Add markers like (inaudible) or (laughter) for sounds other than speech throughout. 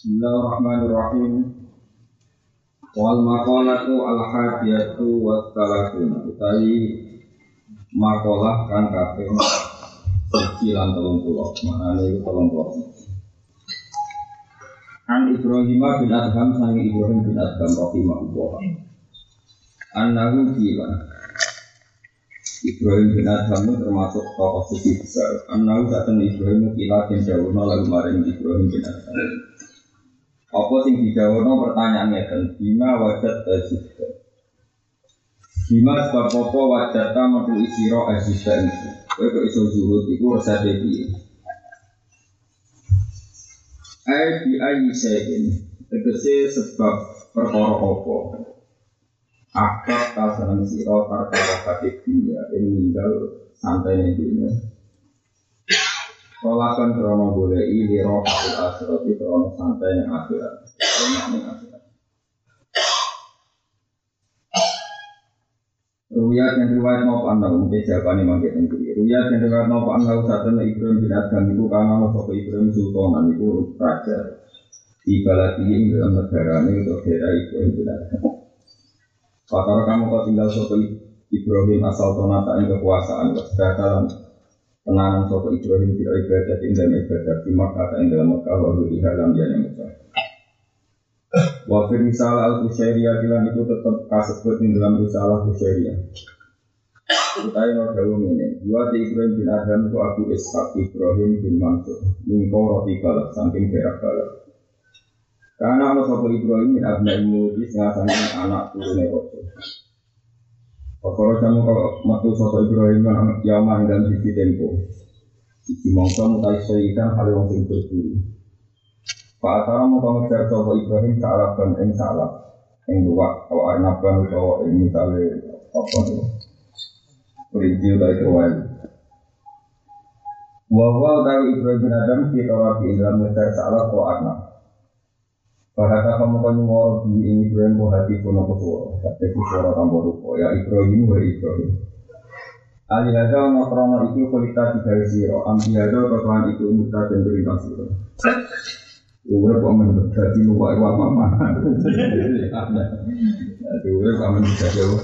Bismillahirrahmanirrahim. Wal maqalatu al hadiyatu wa talakun. Utawi makalah kan kaping siji lan 30. Maknane iku 30. An Ibrahim bin Adham sangi Ibrahim bin Adham rahimahullah. Annahu kila Ibrahim bin Adham termasuk tokoh sufi besar. Annahu saat Ibrahim kila dan lalu maring Ibrahim bin Adham. Apa sing dijawono pertanyaan ngeten, bima wajat azizda. Bima sebab apa wajata metu isiro azizda itu. Kowe kok iso zuhud iku resete piye? Ai bi ayi sayin. Tegese sebab perkara apa? Akad kasaran siro perkara hati dunia yang meninggal santai ning dunia. Kolakan krono boleh ini roh akil akhirat itu krono santai yang akhirat. Akhirat. Ruyat yang riwayat mau pandang mungkin jawabannya mangke tentu. Ruyat yang riwayat mau pandang saat itu Ibrahim bin Adham itu karena sosok Ibrahim Sultanan itu raja di Baladi dalam negara ini itu daerah Ibrahim bin. Fakar kamu kau tinggal sosok Ibrahim asal tonata yang kekuasaan kesejahteraan tenanan sopo Ibrahim tidak ibadah ing dalam ibadah di Makkah ing dalam Makkah di halam yang Mekah. Wa fi risalah al Kusyairiyah bilang itu tetap kasebut ing dalam risalah Kusyairiyah. Utai no dawu ini, dua di Ibrahim bin Adam ku Abu Ishaq Ibrahim bin Mansur, mingko roti balak saking berak balak. Karena Allah sopo Ibrahim bin Abna Imudi sengaja anak turunnya rojo. Pokoknya kamu kalau matu sosok Ibrahim yang yaman dan sisi tempo. Sisi mongso mutai soikan hal yang sing berburu. Pak Atara mau kamu ngejar sosok Ibrahim salah dan eng salah. Eng dua, kalau arnaban atau eng misalnya apa tuh. Perinciu dari keruan. Wawal dari Ibrahim Adam kita rapi dalam ngejar salah atau arnab. Bahasa kamu kan mau di ini Ibrahim mau hati pun aku suara, tapi suara tambah rupa ya Ibrahim wa Ibrahim. Ali hada makrono itu kulita tiga siro, ambi hada kekuatan itu mitra dan berita siro. Uwe kok menjadi lupa itu apa mana? Jadi uwe kok menjadi apa?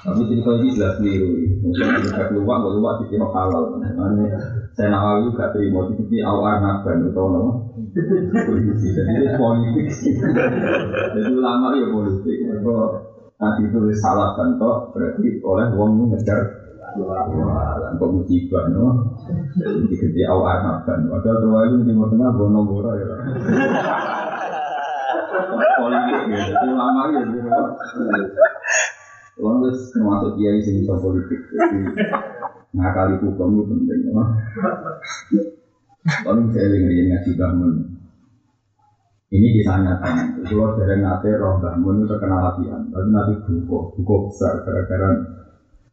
Tapi cerita ini jelas keliru. Mungkin kita lupa, kalau lupa dikira halal. Makanya saya nawawi gak terima, tapi awal naban itu nama polisi. Jadi politik. Jadi ulama ya politik. Nanti itu salah contoh berarti oleh wong ngejar Wah, kok musibah no? Jadi gede awal naban. Padahal tua itu di tengah bono bora ya. Politik ya. Jadi ulama ya. Kalau wis termasuk kiai sing iso politik, ngakali hukum itu penting. Kalau saya ingin ngaji bangun, ini kisah nyata. Kalau dari nate roh bangun itu terkenal latihan, tapi nanti buku, buku besar gara-gara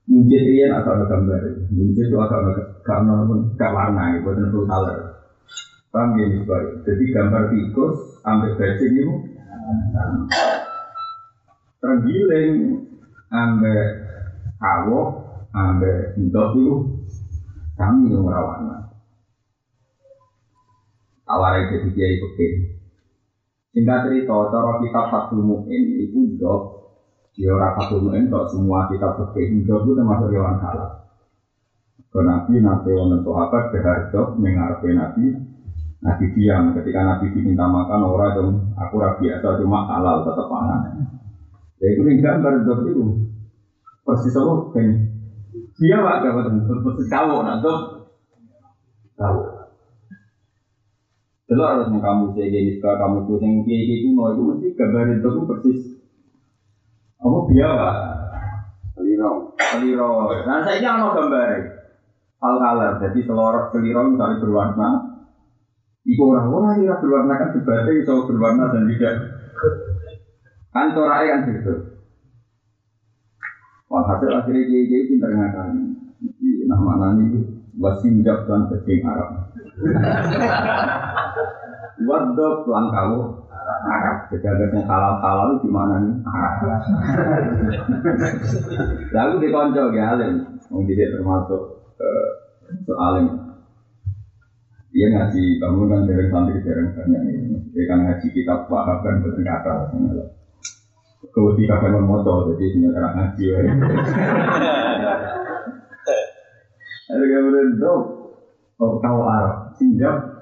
mungkin dia agak gambar, mungkin itu agak karena gak warna, itu tentu color. Paham ya baik. Jadi gambar tikus, ambil bajing itu tergiling ambek awo ambek ndok itu kami yang merawatnya awalnya jadi kiai oke singkat cerita cara kitab Fathul Mu'in itu ndok dia orang Fathul Mu'in kok semua kitab oke ndok itu termasuk hewan halal. Ke Nabi nanti orang sahabat berharga mengarpe Nabi. Nabi diam ketika Nabi diminta makan orang itu aku rapi atau cuma halal tetap pangan Ya itu yang gambar itu. Persis kan? Dia pak gambar persis kamu nak dok tahu. Kalau harus kamu saya jadi suka kamu tuh yang kiai itu mau itu mesti gambar itu persis apa dia pak? Seliro, seliro. Nah saya ini ada gambar hal color. Jadi selorok seliro misalnya berwarna. Iku orang-orang berwarna kan sebagai bisa berwarna dan tidak kan coraknya kan gitu walhasil akhirnya kiai kiai pintar ngakali nah mana nih wasinjab dan kecing Arab (laughs) Wadok langkau Arab kejagaan halal halal di mana nih Arab lalu di konco ya alim mau dia termasuk uh, alim Dia ngaji bangun kan dari santri jarang banyak ini. Dia kan ngaji kitab paham kan betul kata. Kau tidak akan motor jadi sebenarnya ngaji. Ada dong, oh kau Arab, sinjab.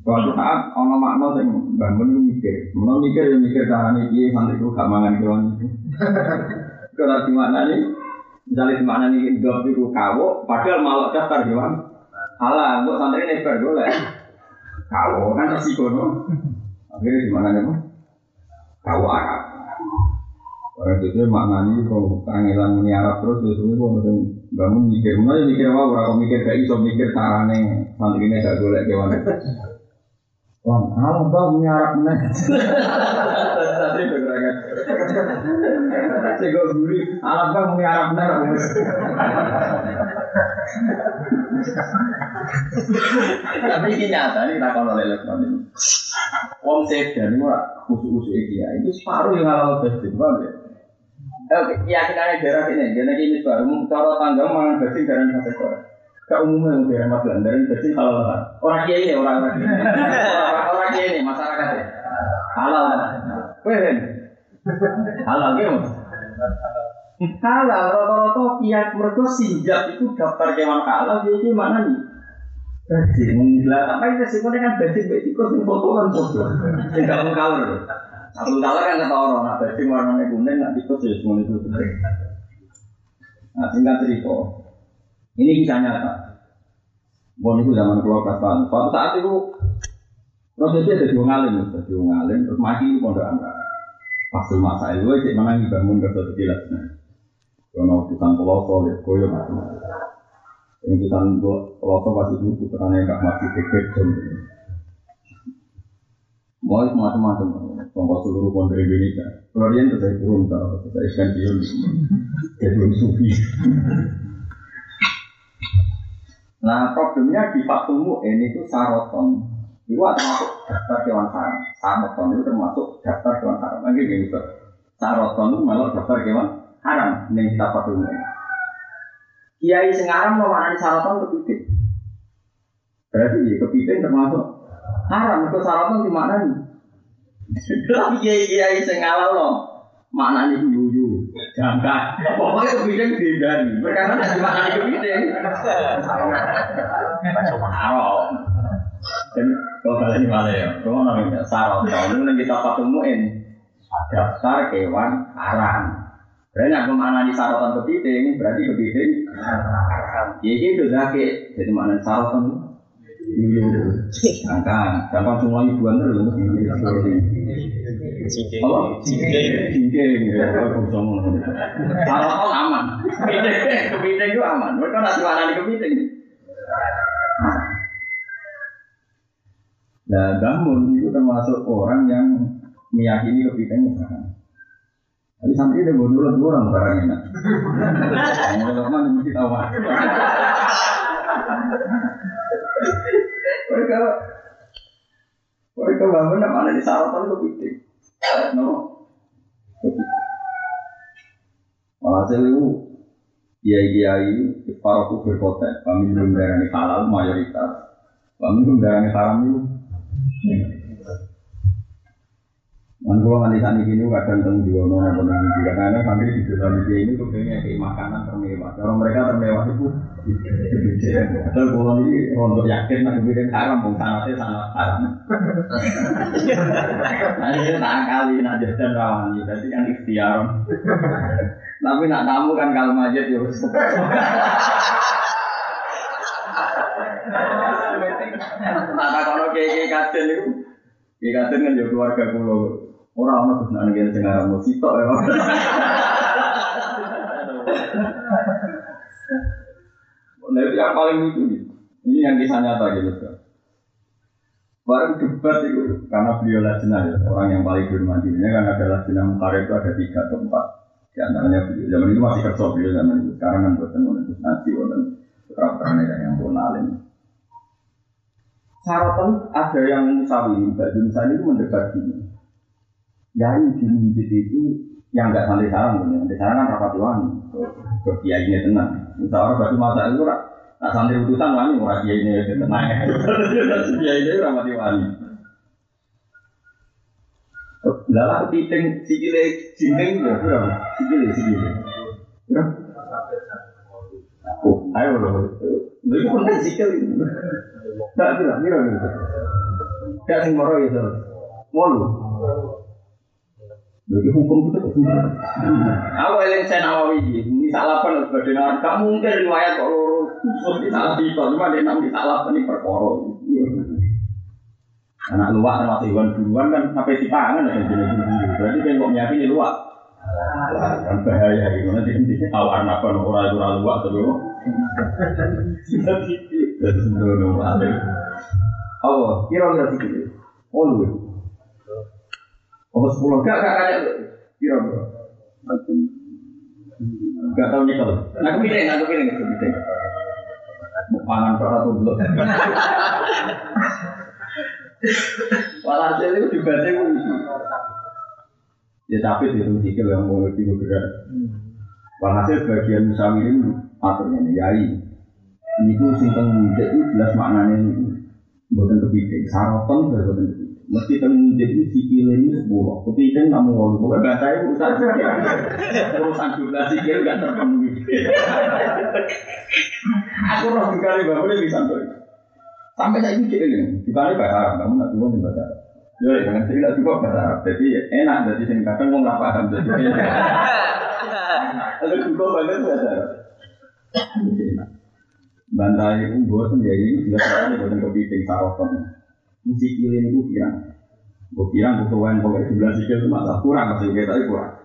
Suatu saat ono makna sing bangun itu mikir, mau mikir ya mikir carane piye santri ku gak mangan kewan itu. Kalau di mana nih, misalnya di mana nih job itu kawo, padahal malah daftar kewan. Alah, untuk santri ini boleh. Kawo kan resiko no. Akhirnya di mana nih? Kawo Arab. Orang itu maknanya kalau kangelan ini Arab terus terus itu kalau bangun mikir, mulai mikir apa? Orang mikir gak iso mikir carane santri ini gak boleh kewan. Wah, kalau kau punya Arab nih. Santri bergerak. Saya guri, alam punya Arab nih. Tapi ini nyata ini tak kalau elektronik. Wong sedan ora khusus-khusus iki ya. Itu separuh yang halal bajing, paham ya? Eh, keyakinannya daerah ini, karena ini baru cara tangga mangan bajing dari sate kor. Yang daerah Magelang, dari bajing halal lah. Orang kiai ini, orang (laughs) orang kiai. Orang kiai ini, masyarakat ya. Halal lah. Wehen. Halal gitu. Halal, rata-rata pihak mereka sinjak itu daftar kewan halal, jadi mana nih? Bajing, menggila, tapi resikonya kan bajing, baik tikus, yang foto kan foto. Tidak kalah Satu kalah kan kata orang, nah bajing warnanya kuning, nah tikus ya semua itu. Nah singkat cerita, ini kisah nyata. Bon itu zaman keluar kastan. Suatu saat itu prosesnya jadi wong alim, jadi wong alim, terus mati pondok angka. Pas masa itu, cek mana bangun ke suatu jelas. Kono utusan peloso, lihat koyo macam Utusan peloso pasti itu putranya gak mati kekek dan Mau macam-macam, contoh seluruh pondok Indonesia. Kemudian itu saya turun, saya iskan dia, dia belum sufi. Nah problemnya di Fatumu ini itu saroton. Itu termasuk daftar kewan haram. Saroton itu termasuk daftar kewan haram. Lagi gini Ustaz. Saroton itu malah daftar kewan haram. Ini kita Fatumu. Kiai Sengaram mau mana saroton kepiting. Berarti ya kepiting termasuk haram. Itu saroton di mana nih? (laughs) Kiai kiai Sengaram loh. Mana nih jangka, pokoknya kepiting dihindari. Nanti kepiting? Dan kalau malah ya, kalau namanya itu kita ketemuin daftar kewan haram. Berarti aku mana di sarotan kepiting, berarti kepiting. Ya itu dake, jadi mana sarotan Jangka, jangka semua ibuan terus. Cingking. Apa? Cingking, ya, kalau ngomong. Sarotan aman, kepiting, kepiting itu aman. Mereka nanti mana di kepiting? Nah, bangun itu termasuk orang yang meyakini kepiting itu haram. Tapi santri udah bodoh dua orang barang enak. Yang mana mesti tahu. Mereka mereka bangun di kepiting. No. Malah saya para kufir kota, kami belum darah halal mayoritas, kami belum darah haram. Dan kalau nanti saat ini kadang di wono atau tentang di karena sampai di dalam ini kepengen kayak makanan termewah. Kalau mereka termewah itu Padahal kalau ini rontok yakin nak kemudian haram, bung sanatnya sangat haram. Nah ini tak kali nak jajan rawani, berarti kan ikhtiar. Tapi nak tamu kan kalau majid ya. Nah kalau kayak kayak kajen itu, kayak kajen kan jadi keluarga kulo. Orang terus nak negara sing aran musik ya. Nah yang paling lucu. Ini yang kisah nyata gitu kan. Baru debat itu karena beliau lajnah ya, orang yang paling bermandinya kan ada lajnah mukar itu ada tiga atau empat. Di antaranya beliau zaman itu masih kerja beliau zaman itu. Sekarang kan buatan menuntut nanti dan putra yang pun alim. Syaratan ada yang musawi, Mbak Junsan itu mendebat gini. Yai di masjid itu yang nggak sampai sarang, yang di sarang kan rapat wani, ke kiainya tenang. Misalnya batu masa itu Nah santri utusan wani ora kiai ini tenang. Kiai ini ora mati wani. Lala piting sikile jinting ya, bro. Sikile sikile. Bro. Oh, ayo bro. Lha iku penting sikil. Tak bro, mira gitu. Gak sing moro ya, Molu. Jadi hukum itu Aku eling saya nawawi ini salah apa sebagai nawawi. Gak mungkin riwayat kok loro khusus di salah itu, cuma dia nabi salah ini perkara. Anak luak termasuk hewan buruan kan sampai di pangan ada jenis jenis Berarti kan kok meyakini luak. Kan bahaya gitu nanti intinya tahu anak apa orang itu orang luak tuh. Jadi sebelum ada. Oh, kira-kira sih. Oh. Apa sepuluh? Gak, gak kayak Kira bro. Gak tau nyekel. Aku pilih, aku pilih, aku pilih. Mau pangan berapa tuh belum? (laughs) Walhasil itu dibaca. Ya tapi di rumah yang mau lebih bergerak. Walhasil bagian musawirin aturnya yai. Ini tuh singkong itu jelas maknanya ini. Bukan kepiting, saroton bukan kepiting. Mesti tentang jadi sikil ini sepuluh. Kepiting kamu mau lupa. Gak saya urusan urusan jumlah sikil gak terpenuhi. Aku roh sekali bapak ini bisa tuh. Sampai saya ini ini, bukannya bahasa Arab, kamu nak juga bahasa Arab. Ya, jangan cerita juga bahasa Arab. Jadi enak, jadi sing kadang mau nggak paham. Jadi ada juga banget bahasa Arab. Bantai itu buat ya ini jelas sekali buatan kepiting saroton. Misi kiri ini gue kira, gue kira gue tuan pokoknya sebelah sikil itu masalah kurang, kita itu kurang.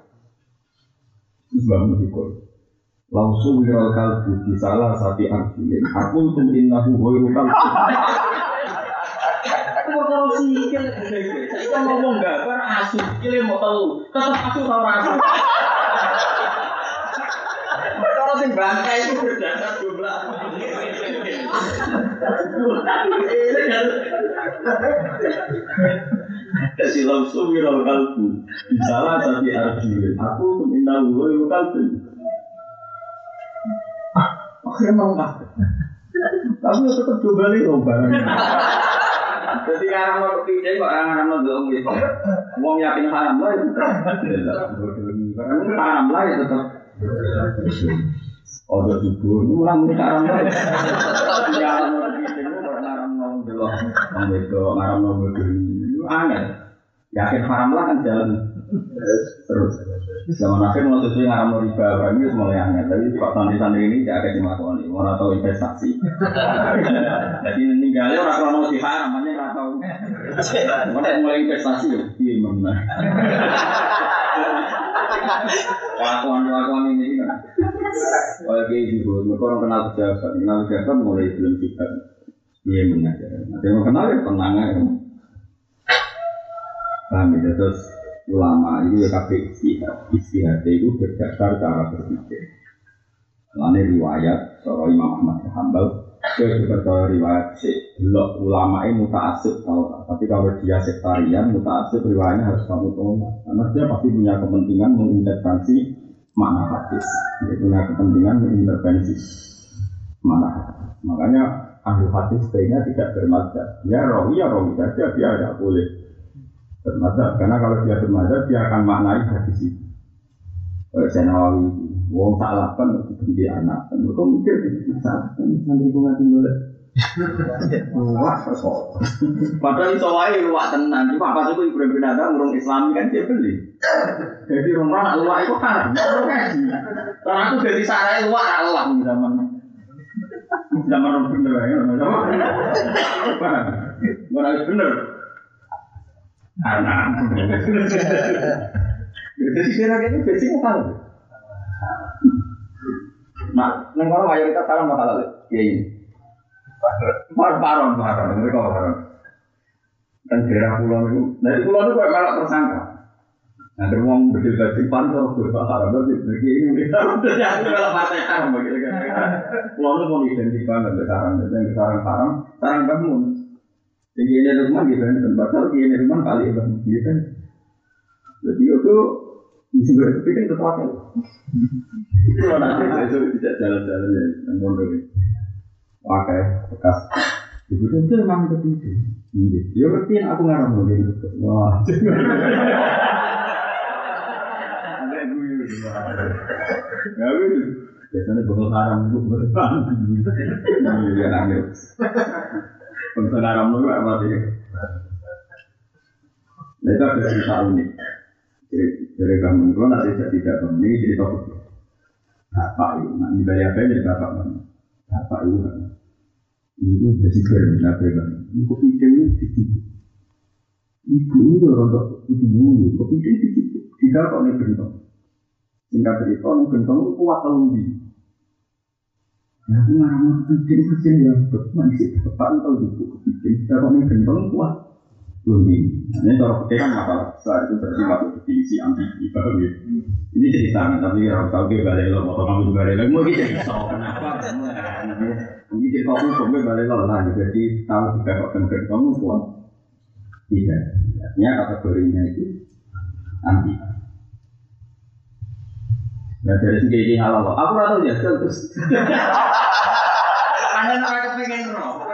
Terus bangun syukur. Langsung wiral kalbu di salah sati arjulin. Aku tuh innahu hoiru kalbu. Aku kalau sikil, saya ngomong gambar asu, sikilnya mau tahu, tetap asu tau rasa. Kalau sing bangkai itu berdasar jumlah. Langsung wiral kalbu salah sati arjulin. Aku tuh innahu hoiru kalbu. Akhirnya mau? Tapi tetap coba nih barang. Jadi karena mau kepijai kok orang mau dong gitu. Mau yakin haram lah itu. Haram lah ya tetap. Udah subuh, ini mulai mulai haram lah. Jalan mau kepijai kok belok, mau belok, haram mau belok. Aneh. Yakin haram lah kan jalan terus. Zaman akhir mau sesuai ngaram mau riba, orang itu mulai aneh. Tapi pak santri-santri ini tidak ada dimakoni, mau tahu investasi. Jadi ninggalnya orang kalau mau haram, nggak tahu. Mana mulai investasi ya, iya mana. Kelakuan-kelakuan ini kan. Kayak gitu, mereka orang kenal pejabat, kenal pejabat mulai belum sifat. Iya benar. Nanti mau kenal ya tenang aja. Paham ya, terus ulama itu ya kabeh istihad. Istihad itu berdasar cara berpikir. Lalu riwayat Soro Imam Ahmad bin Hambal Saya juga tahu riwayat si Belok ulama ini mutaasib tahu Tapi kalau dia sektarian mutaasib riwayatnya harus kamu tolak Karena dia pasti punya kepentingan mengintervensi makna hadis Dia punya kepentingan mengintervensi makna hadis Makanya ahli hadis sebaiknya tidak bermadzhab Ya rawi ya rawi saja dia tidak boleh bermadzhab karena kalau dia bermadzhab dia akan maknai hadis itu. Kalau saya nawawi, wong tak lapan dibenci anak, mereka mikir salah kan santri gue nggak tinggal. Wah. Padahal itu wae luak tenang. Cuma pas itu ibu bin Adam urung Islami kan dia beli. Jadi rumah anak luak itu haram. Karena aku dari sarai luak Allah zaman zaman orang bener ya. Paham? Orang bener anak. Jadi kira itu basic halal. Nah, neng kalau mayoritas salam bakal halal, ya ini. Par paron paron, mereka paron. Dan daerah pulau itu, dari pulau itu kayak malah tersangka. Nah, dari uang berdiri baju pantor berbahasa haram, berarti begini kita udah jadi malah partai haram begitu kan. Pulau itu mau identik banget dengan haram, dengan sarang haram, sarang bangun. Jadi ini rumah gitu kan, bakal ini rumah kali bang, gitu kan. Jadi itu bisa berpikir sesuatu. Itu nanti itu tidak jalan-jalan ya, yang bodoh ini. pakai bekas. Ibu itu emang kepiting. Ya ngerti aku ngarang loh gitu. Wah. Ya. Biasanya botol haram itu berdepan. Iya nangis. Botol haram itu apa? Nah itu ada cerita unik. Dari kamu itu nanti saya tidak ini cerita begitu. Bapak itu, nah ini apa ini bapak mana? Bapak itu kan. Ibu keren, nah keren. Ibu pincangnya di situ. Ibu itu rontok itu bulu, kepincang di situ. Tidak kok nih gentong. Singkat cerita, gentong itu kuat telur di. Ya aku ngarang kepincang kecil ya, betul. Bapak itu tahu ibu kepincang. Tidak kok nih gentong kuat lebih. Ini kalau kita kan masalah besar itu berarti masuk definisi anti ibadah gitu. Ini cerita tapi harus tahu gue balik lo, atau kamu juga balik lo. Mau gitu kenapa? Mungkin cerita hukum gue balik lo lah. Jadi tahu juga kok kan kamu kuat. Tidak. Artinya kategorinya itu anti. Nah dari segi ini halal lo. Aku rasa ya terus. Anda nak kepengen roh.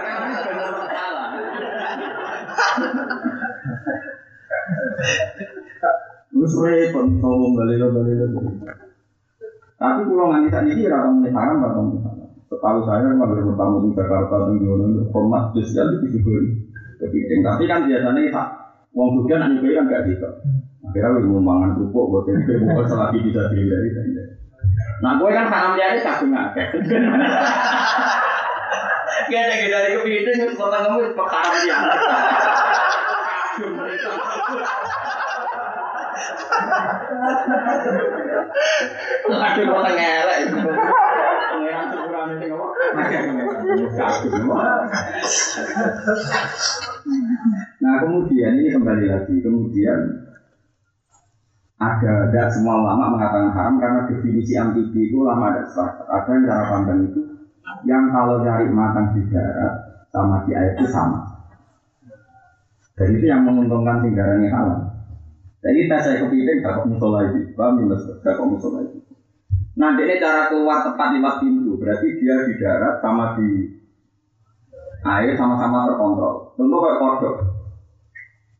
Terus repot, ngomong balilo balilo. Tapi pulau nganti saat ini rata mulai haram atau mulai Setahu saya memang bertamu di Jakarta dan di Jono format spesial itu juga kepiting. Tapi kan biasanya pak, uang juga nanti kan gak gitu. Akhirnya mau mangan kerupuk buat yang mau selagi bisa dihindari. Nah gue kan haram jadi kagum akeh. Gak ada dari kepiting, terus kota kamu perkara dia. Lagi mau ngelak itu. Pengiran syukuran ini Nah kemudian ini kembali lagi kemudian ada ada semua ulama mengatakan haram karena definisi amfibi itu lama ada sepakat. Ada yang cara pandang itu yang kalau cari makan di darat sama di air itu sama. Dan itu yang menguntungkan tinggarannya halal. Jadi tes saya kepiting gak kok musola lagi, paham minus gak kok musola lagi. Nah ini cara keluar tepat lima pintu, berarti dia di darat sama di air sama-sama terkontrol. Tentu kayak kodok.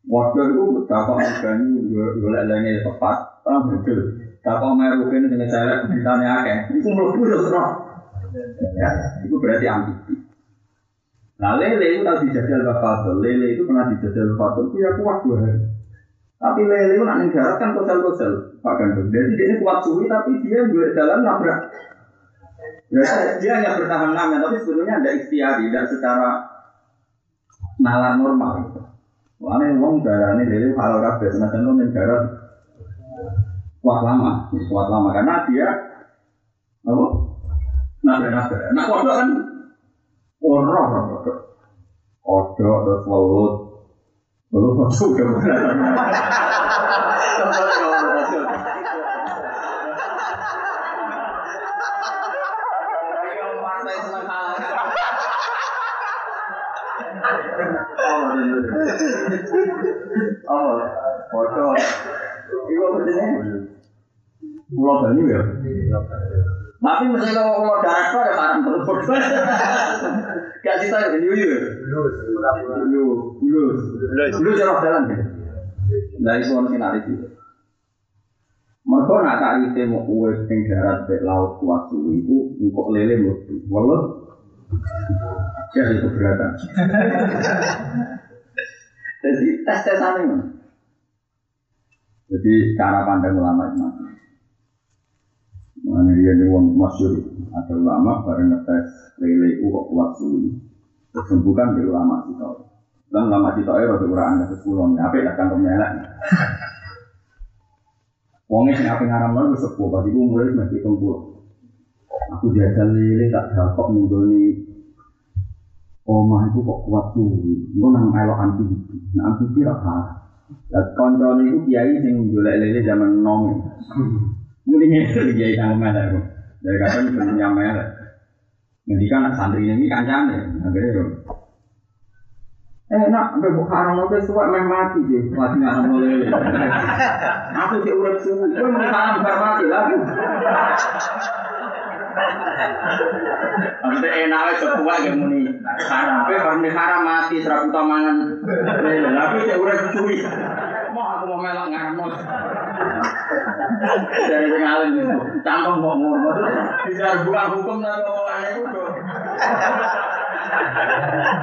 Kodok itu kok organik, golek lainnya tepat, paham betul. Kok merufin dengan cara kepitannya akeh, itu melebu terus. Ya, itu berarti amfibi. Nah lele itu tadi dijajal Bapak Lele itu pernah dijajal Bapak itu ya kuat dua hari. Tapi lele itu nanti darat kan kosel-kosel Pak Gandum. Jadi dia ini kuat suwi tapi dia juga jalan nabrak. Ya, dia hanya bertahan lama tapi sebetulnya ada ikhtiari, tidak secara nalar normal. Uang darah ini lele halal kabeh, senajan itu darat kuat lama, kuat lama karena dia apa? Nabrak-nabrak. Nah, kodok kan Orang orang kodok. Kodok terus welut. Welut masuk Oh, kodok. Iku maksudnya Pulau Banyu ya? Tapi mesti kalau kalau darat kok ya barang terus. Gak sih saya yuyu. Yuyu, yuyu, yuyu jalan jalan ya. Dari suara sinari itu. Mereka nak tak itu mau kue yang darat di laut kuat suwi itu untuk lele mesti. Walau jadi keberatan. Jadi tes tesan ini. Jadi cara pandang ulama itu Mana dia di wong masyur ada ulama bareng ngetes lele itu kok kuat suwi. Terus bukan di ulama kita. Dan ulama kita itu rada ora anda sepuluh ya, apa ya kan kemelek. Wongnya sing ape ngaram sepuh, pasti ku umure wis hitung. Aku jajal lele tak dapat ninggoni omah itu kok kuat suwi. Engko nang elok anti Nah anti ra Lah kanca niku kiai sing golek lele zaman nom. Mendingnya itu kiai. Dari kapan itu nyamel. Nanti kan santri ini kancane, akhirnya Eh, nak, sampai buka orang itu suka main mati sih, mati mau lele. (laughs) Aku sih urut suhu, gue mau mati lagi. Nanti enak itu tua yang muni. Tapi kalau haram mati serabu tamangan. Tapi saya udah cuy. Mau aku mau melok ngamuk. Dari pengalim itu, cangkem mau ngomong. Bisa bukan hukum dan omongannya itu.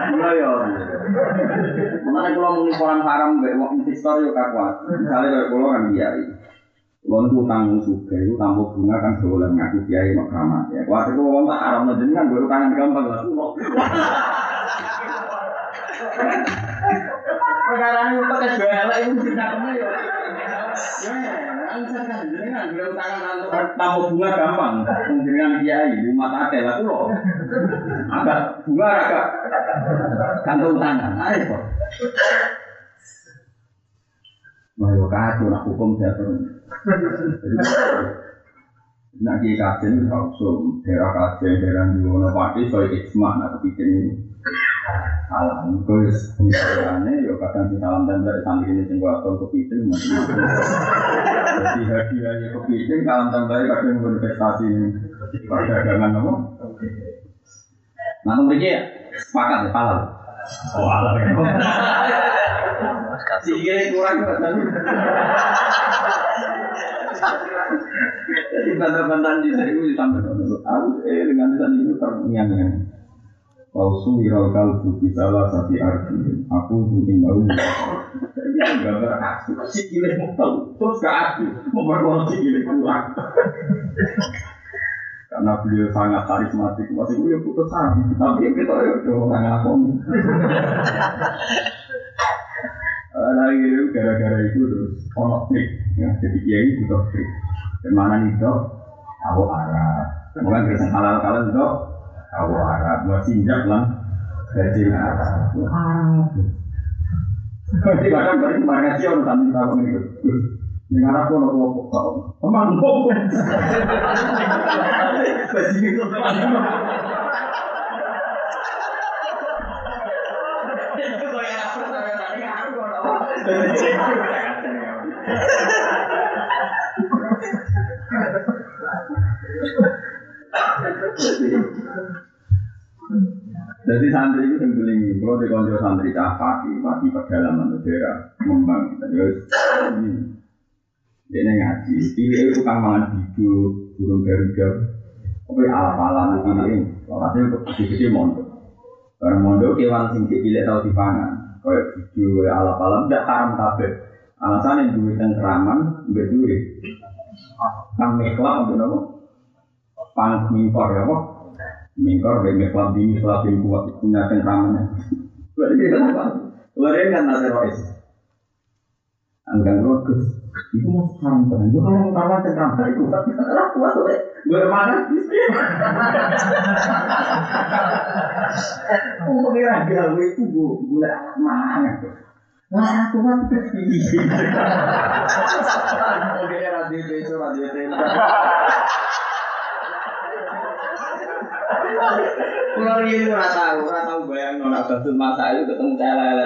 Iya ya. Mana kalau muni haram, gak mau investor yuk kakuat. Misalnya kalau kan biari. Kalau itu utang suka, itu tambah bunga kan boleh ngaku kiai mau keramat ya. Kuat itu orang tak haram aja kan baru tangan gampang lah. Perkara ini pakai jualan itu tidak ke mana ya. Ya, jenengan bilang tangan untuk tambah bunga gampang, jenengan kiai rumah tate lah loh. Agak bunga agak gantung tangan, ayo. Mayo kacau nak hukum jatuh. Nak kiai kajen langsung daerah kajen daerah di mana pati soal ijma nak ini. Alam, terus misalnya, yo kadang di salam tempel santri ini tinggal atau kepiting, jadi hadiahnya kepiting, salam tempel kadang berprestasi perdagangan apa? Nah, ya, sepakat ya, halal. Oh, halal ya. Sikile kurang kan. Jadi bantah-bantahan di sini sampai aku eh dengan tadi itu terngiang-ngiang. Pausu wirau kalbu bisalah sati arti Aku mungkin tahu. Ini gambar asu Sikile mau tahu. Terus gak asu Memperkono sikile kurang. Karena beliau sangat karismatik Masih gue putus Tapi kita ya udah orang ngakoni Lagi itu gara-gara itu terus Ono trik. Ya, Jadi kiai butuh trik. Ke mana nih dok? Tahu arah Bukan bisa halal-halal dok. Tahu Arab, mau sinjak lah. Gaji Arab. Jadi kadang balik kemarin sih orang tadi tahu ini. Dengan Arab pun aku kok emang kok. Gaji itu Jadi santri itu yang paling kalau di konco santri cah pagi, pagi pedalaman daerah ngembang. Terus ini ngaji, pilih itu kan mangan hidup, burung garuda, tapi ala-ala pilih. Hasil untuk gede-gede mondok. Barang mondok kewan sing cilik tau dipangan, kayak kayak ala-ala tidak haram kabeh. Alasan yang duit cengkeraman, nggak duit. Kan meklak untuk nopo? Pangan mimpor ya kok? Mingkor dari meklab ini selalu kuat punya cengkramannya. Berarti kita apa? Kemarin kan ada rois. Anggang rogus. Itu mau sekarang kan? Itu kalau kawan cengkraman itu tak kuat tuh. Gue mana? Gawe itu gue gue mana aku kan. Oke, radio itu radio itu. Kalau ini ora tahu, ora tahu bayang nona Abdul Masa itu ketemu lele.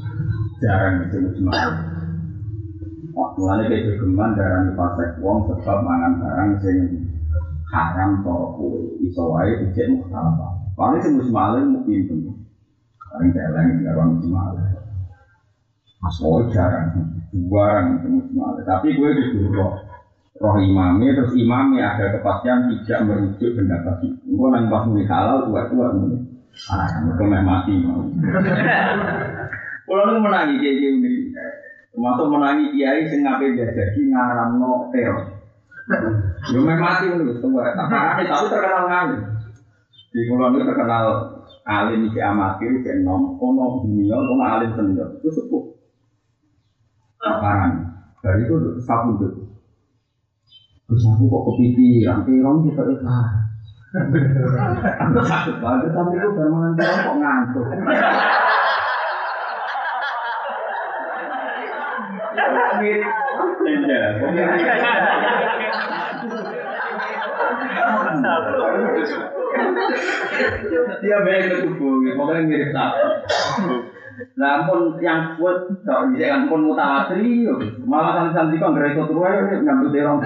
jarang disebut semangat. Mulanya kayak geman darah pasek wong sebab mangan barang sing haram toro kue iso wae ijek mukhtalafah. Paling sing musmalin mungkin itu. Paling celeng sing karo musmalin. Mas oh jarang, jarang sing musmalin. Tapi gue disuruh roh, roh imami terus imami ada kepastian tidak merujuk pendapat itu. Gue nang pas muni halal tua tua muni. Ah, mereka mati mau. (laughs) Kalau lu menangi kayak gini, termasuk menangi kiai sing ngapain jadi ngaramno teror. Yo memang mati menurut tua. Tapi tapi terkenal ngalim. Di pulau itu terkenal alim di amatir, di nom, kono dunia, kono alim senior. Itu sepuh. Parang. Dari itu sabun itu. Terus aku kok kepikiran, terong kita itu Aku sakit banget, tapi mangan terong kok ngantuk. Mirip, Dia baik ke tubuh, pokoknya mirip sapi. Pun yang kuat, kalau bisa kan pun mutawatir, malah santri-santri kan gerai satu ruang, nyambut terong.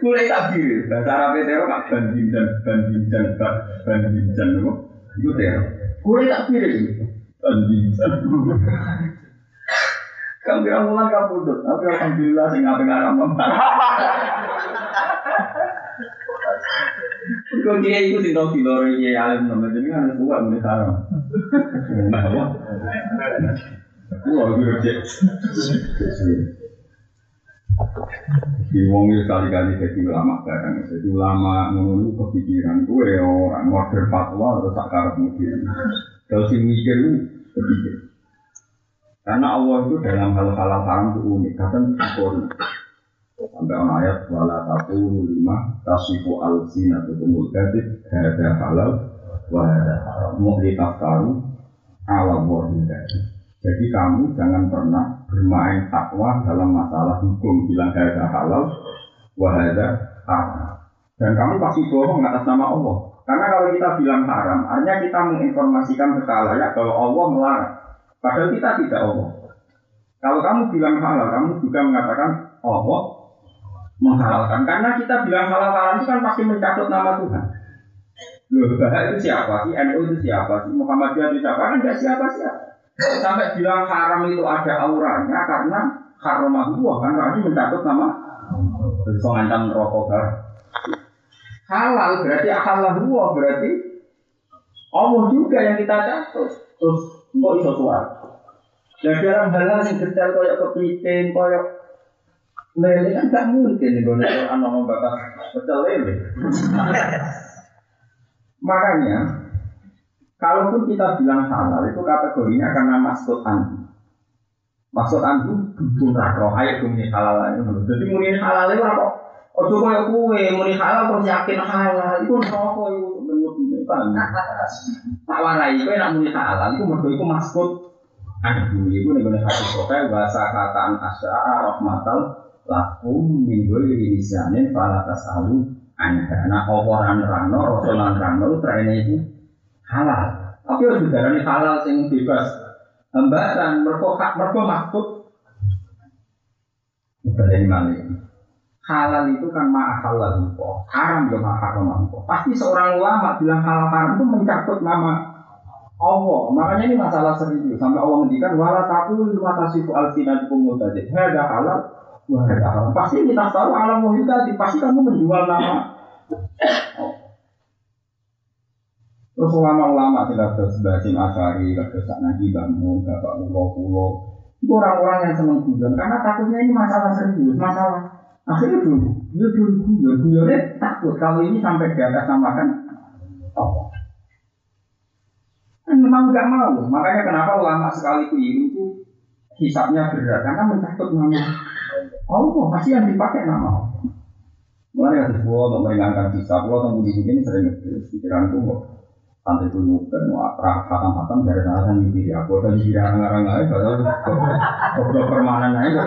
Kulai tak biru, bahasa Arab terong kak banding dan banding dan banding dan itu terong. Kulai tak Kamu bilang mulan kamu pundut, tapi alhamdulillah sing ngapain Kau dia itu sih tahu kilo ini alim jadi kan harus buat mulai haram. Wah, gue cek. Di wong itu kali-kali jadi ulama barang, jadi ulama kepikiran gue orang wajar fatwa atau tak mungkin. Si mikir. Karena Allah itu dalam hal-hal haram itu unik, kadang sempurna. Sampai orang ayat wala taqulu lima tasifu al sinatu kumul kadib hada halal wa hada haram muhli taftaru ala wahil Jadi kamu jangan pernah bermain takwa dalam masalah hukum bilang hada halal wa hada haram. Dan kamu pasti bohong atas nama Allah. Karena kalau kita bilang haram, artinya kita menginformasikan ke ya bahwa Allah melarang. Padahal kita tidak Allah. Kalau kamu bilang halal, kamu juga mengatakan Allah menghalalkan. Karena kita bilang halal haram itu kan pasti mencatut nama Tuhan. Loh, itu siapa sih? NU itu siapa sih? Muhammadiyah itu siapa? Kan tidak siapa-siapa. Sampai bilang haram itu ada auranya karena haram Allah kan berarti mencatut nama So ngancam rokok Halal berarti halal Allah berarti Allah juga yang kita catut. Terus kok iso suara? Dan dalam hal yang detail koyok kepiting, koyok lele kan gak mungkin nih gue anak membakar pecel lele. Makanya, kalaupun kita bilang halal itu kategorinya karena maksud anhu. Maksud anhu duduk roh ayo muni halal. Jadi muni halal itu apa? Ojo koyo kue muni halal terus yakin halal itu rokok itu bentuk ini kan. Tak warai kowe nak muni halal itu mergo iku maksud Aduh, itu nih boleh hati sokai bahasa kataan asya rahmatal lakum minggu ini sana falatas alu anda. Nah, orang rano, rasulullah rano, trennya itu halal. Tapi harus ini halal sing bebas. Hambatan, mereka hak, mereka maksud. Bukan mana Halal itu kan maha halal haram juga maha haram Pasti seorang ulama bilang halal haram itu mencatut nama Allah. Makanya ini masalah serius. Sampai Allah mendikan wala taku lima tasifu alsinatukum mutadid. Hada halal wah hada halal. Pasti kita tahu alam tadi. Pasti kamu menjual nama. Terus ulama-ulama sih kata sebasin asari, sak nabi bangun, bapak pulau pulau. Orang-orang yang senang guyon karena takutnya ini masalah serius, masalah. Akhirnya dulu, dia dulu guyon, guyonnya takut kalau ini sampai di atas samakan Allah. Kan memang nggak mau. Makanya kenapa ulama sekali keliru itu hisapnya berat karena mencatut nama Allah pasti yang dipakai nama Allah. Mulai ada sebuah untuk meringankan hisap, Allah tunggu di sini sering pikiran kok santai mau khatam khatam dari sana kan di aku dan di orang-orang lain kalau permanen aja kok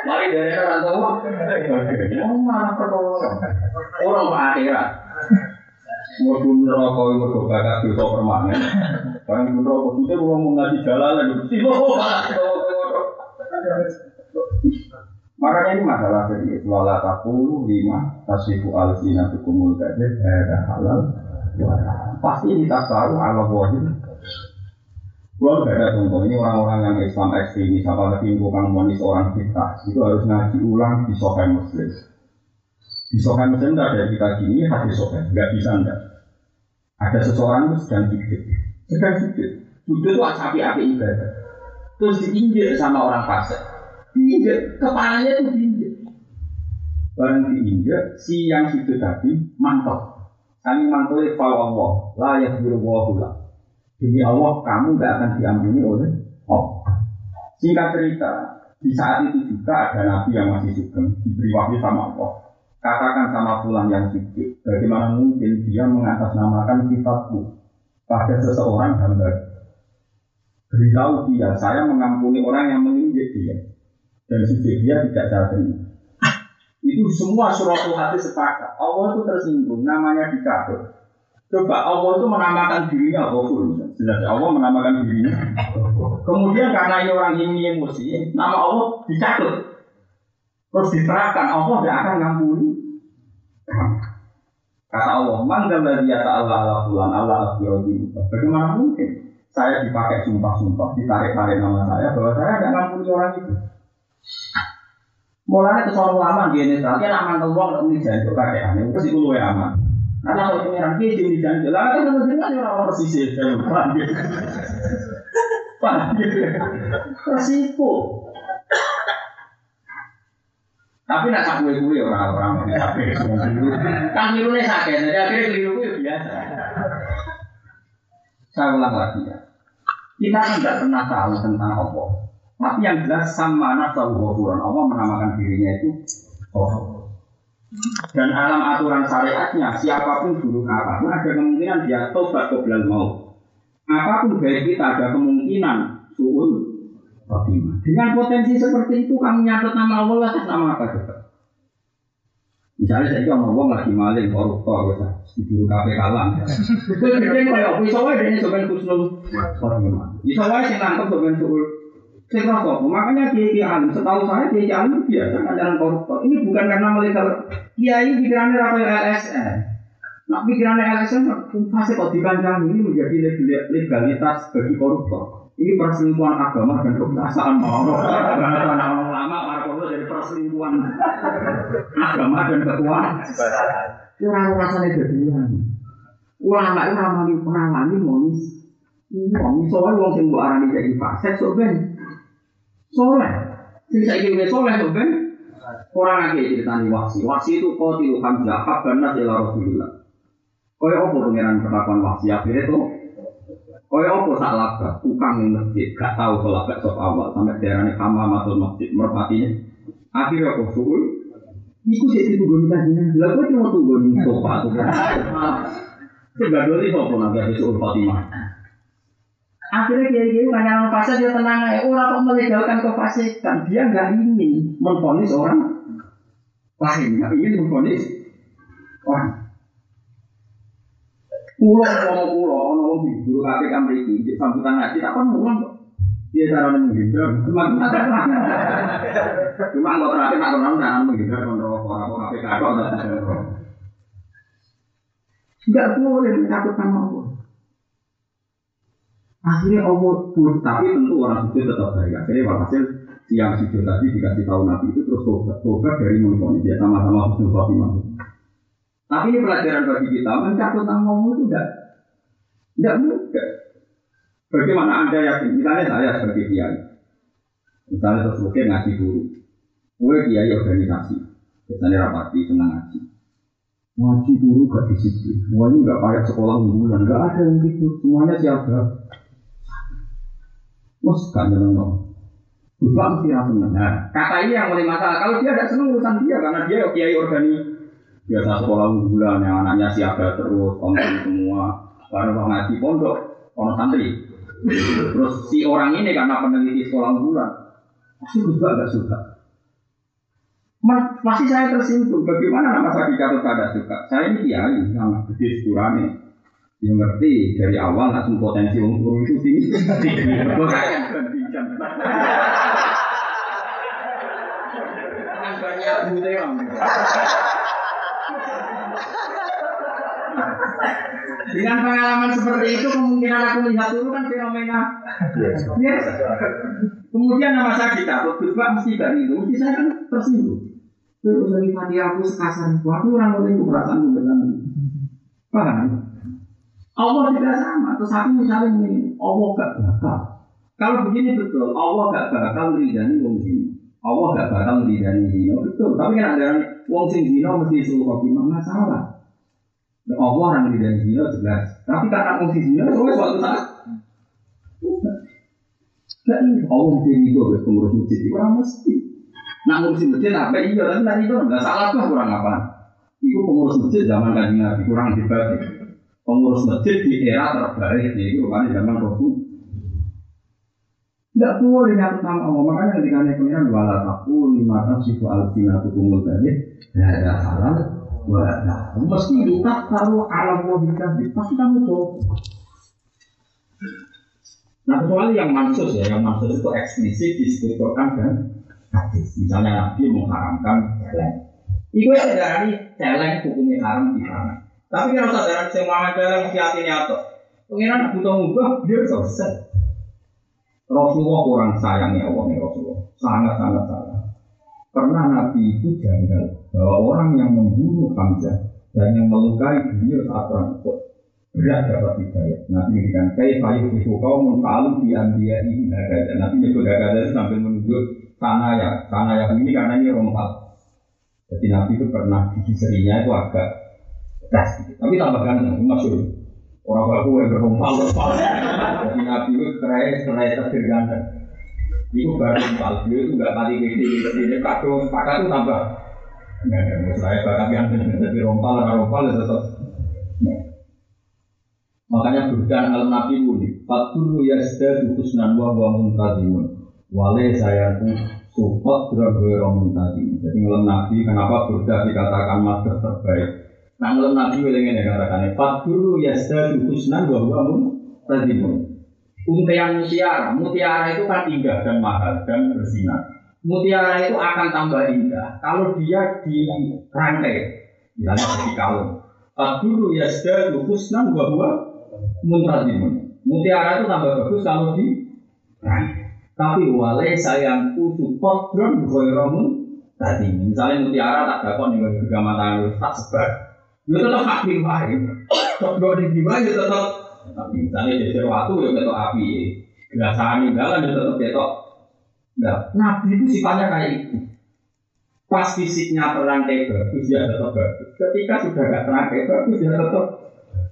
Mari daerah ora untuk. Oh, malah perkara. Orang akhirat. Mergo neraka iku mergo bakat dosa permanen. Barang neraka itu wong mau ngaji jalan lagi. Makanya ini masalah serius. Wala takulu lima tasifu al sina tukumul kadeh ada halal. Pasti ini tak tahu ala wahid. Kalau nggak ada contoh, ini orang-orang yang Islam ekstremis, apalagi tukang monis orang kita, itu harus ngaji ulang di Sokai Muslim. Di Sokai Muslim tidak ada kita gini, hadis Sokai, nggak bisa enggak. Ada seseorang itu sedang sujud, sedang sujud, sujud itu api-api ibadah. Terus diinjek sama orang fasik, diinjek, kepalanya tuh diinjek. Barang diinjek, si yang sujud tadi mantap. Kami mantulnya Allah, layak berwahullah Demi Allah, kamu tidak akan diampuni oleh Allah. Singkat cerita, di saat itu juga ada nabi yang masih sugeng, diberi wahyu sama Allah. Katakan sama pulang yang sujud, bagaimana mungkin dia mengatasnamakan sifatku pada seseorang hamba. Beritahu dia, saya mengampuni orang yang menginjek dia. Dan sujud dia tidak terima. Itu semua suratul hati sepakat. Allah itu tersinggung, namanya dikabur. Coba Allah itu menamakan dirinya Ghafur. Jelas Allah menamakan dirinya. Kemudian karena ini orang ini emosi, nama Allah dicatut. Terus diterapkan Allah tidak akan ngampuni. Kata Allah, manggil dari Allah ala fulan Allah. Bagaimana mungkin saya dipakai sumpah-sumpah, ditarik-tarik nama saya bahwa saya tidak ngampuni orang itu. Mulanya kesoal lama di ini, tapi aman uang, ini jadi kakek aneh, itu sih aman. Karena kalau pengiran dia jadi janji, lah kan sama dengan orang persisir, paham gitu, paham gitu, resiko. Tapi nak sak gue gue orang-orang sakit, kan nih sakit, jadi akhirnya keliru gue biasa. Saya ulang lagi ya, kita kan tidak pernah tahu tentang Allah. Tapi yang jelas sama nafsu Allah menamakan dirinya itu Allah. Dan alam aturan syariatnya, siapa pun buruk apa pun ada kemungkinan dia tobat belal mau. Apa pun baik kita ada kemungkinan suul. Dengan potensi seperti itu kamu nyatet nama Allah atas nama apa coba? Misalnya saya kalau ngomong lagi maling koruptor, bisa di kafe kalah. Gue kerja kayak, bisa wae dia sebenarnya kusnul. Bisa wae sih nangkep sebenarnya suul saya kok, makanya kiai kiai. Setahu saya kiai kiai alim biasa jalan koruptor. Ini bukan karena melihat kiai pikirannya rakyat LSN. Nah pikirannya LSN pasti kok dikancang ini menjadi legalitas bagi koruptor. Ini perselingkuhan agama dan kekuasaan. Bahasa orang lama para koruptor dari perselingkuhan agama dan kekuasaan. Itu rasanya kedudukan. Ulama itu ramai pengalaman monis. Monis soalnya wong sing mbok arani jadi fasik ben soleh. Sing saiki wis soleh kok ben orang lagi ceritani wasi. Wasi itu kau tilu hamzah habban ya Rasulullah. Kaya apa pengiran perlakuan wasi akhirnya tuh Kaya apa sak laga tukang ning masjid gak tahu sholat gak sok awal sampai daerahnya kama masuk masjid merpatinya. Akhirnya kok suul Iku sih itu gue minta jinak. Lah gue cuma tunggu nih sofa tuh. Coba dulu nih sofa nanti habis suul Fatimah. Akhirnya dia ini nanya fasik dia tenang ya. Orang kok melegalkan kefasikan. Dia nggak ingin memfonis orang lain. Nggak ingin memfonis orang. Pulau mau pulau, ono di guru KPK di sambutan ngaji, tak kan mulang kok. Dia cara menghindar, cuma cuma nggak terakhir nak kenal jangan menghindar kontrol orang KPK kok nggak boleh menyangkut nama Allah. Akhirnya Allah pun, tapi tentu orang sujud tetap baik. Akhirnya walhasil siang sujud tadi dikasih tahu Nabi itu terus tobat, dari mengkoni dia sama-sama husnul khotimah. Tapi ini pelajaran bagi kita, mencabut nama itu tidak tidak mudah. Bagaimana anda yakin? Misalnya saya sebagai kiai, misalnya terus mungkin ngaji guru, gue kiai organisasi, biasanya rapati senang ngaji. Ngaji guru gak disiplin, semuanya gak kayak sekolah unggulan, gak ada yang gitu, semuanya siapa? Mus gak seneng dong. Bukan mesti langsung Nah, kata ini yang mulai masalah. Kalau dia tidak seneng urusan dia, karena dia kiai organi biasa sekolah unggulan yang anaknya siaga terus, konten semua. Baru mau ngaji pondok, orang santri. Terus si orang ini karena peneliti sekolah unggulan, pasti juga gak suka. Masih saya tersinggung, bagaimana nama saya dicatat tidak suka? Saya ini kiai yang gede sekurangnya. Yang ngerti dari awal langsung potensi wong guru itu. Gue bandingkan. Banyak bute om. Dengan pengalaman seperti itu kemungkinan aku melihat dulu kan fenomena biasa. Kemudian nama saya Gus Pak mesti gak itu, mesti saya kan tersinggung. Terus dari mati aku sekasar itu, aku orang lain itu perasaan benar. Paham? Allah tidak sama. Terus aku misalnya ini, Allah gak bakal. Kalau begini betul, Allah gak bakal ridani wong sini. Allah gak bakal ridani zina, betul. Tapi kan ada wong sing zina mesti suruh khotimah masalah. Allah orang ridani zina jelas. Tapi karena wong sing zina, itu suatu saat. Ini, Allah mesti ridho ke pengurus masjid, itu orang mesti. Nah ngurusin masjid apa iya, tapi tadi itu nggak salah tuh kurang apa. Itu pengurus masjid zaman kaji nabi kurang hebat. Pengurus masjid di era terbaik itu kan zaman Rasul. Tidak boleh nyatu sama Allah. Makanya ketika naik pengiran wala taku lima tasifu alfina tukumul tadi ada halal wala. Meski kita taruh alam wabika pasti kamu coba. Nah kecuali yang mansus ya, yang mansus itu eksplisit disebut Quran dan hadis. Misalnya Nabi mengharamkan celeng. Itu ya dari celeng hukumnya haram di sana. Tapi kalau sadar semua celeng hati nyata. Pengiran butuh ngubah dia selesai. Rasulullah kurang sayangnya Allah Rasulullah. Sangat sangat sayang. Pernah Nabi itu janggal bahwa orang yang membunuh Hamzah dan yang melukai beliau saat perang berat dapat hidayah. Nabi memberikan kayak kayu itu kau mengkalu di ambia ini gagasan. Nabi nyebut gagasan sambil menunjuk tanah ya, tanah yang ini karena ini rompal. Jadi Nabi itu pernah gigi serinya itu agak tes, tapi tambah ganteng, masyur. Orang baku yang berompal rompal. Jadi Nabi itu kerai kerai terakhir ganteng. Itu baru rompal, dia itu nggak kali gede ini kado, pakai itu tambah. Nggak ada, saya bakal ganteng, jadi rompal, rompal ya tetap. Makanya bukan alam Nabi muni. Fatulu yasda dukusnan wa wa muntadimun. Wale saya tu support dragoiro muntadimun. Jadi ngelam Nabi kenapa Burda dikatakan master terbaik. Nah ngelam Nabi yang ini katakan Fatulu yasda dukusnan wa wa muntadimun. Untian mutiara, mutiara itu kan indah dan mahal dan bersinar. Mutiara itu akan tambah indah kalau dia dirangkai, misalnya di kalung. Fatulu yasda dukusnan wa wa muntazimun. Mutiara itu tambah bagus kalau di nah, tapi wale sayangku support drone ghairomun tadi. Misalnya mutiara tak dapat nih juga mata tak sebar. Itu tetap di wae. Tok do di wae itu tetap tapi misalnya jejer waktu ya ketok api. Biasanya dalam ya tetap ketok. Nah, Nabi itu sifatnya kayak itu. Pas fisiknya terangkai bagus, ya tetap bagus. Ketika sudah gak terangkai bagus, ya tetap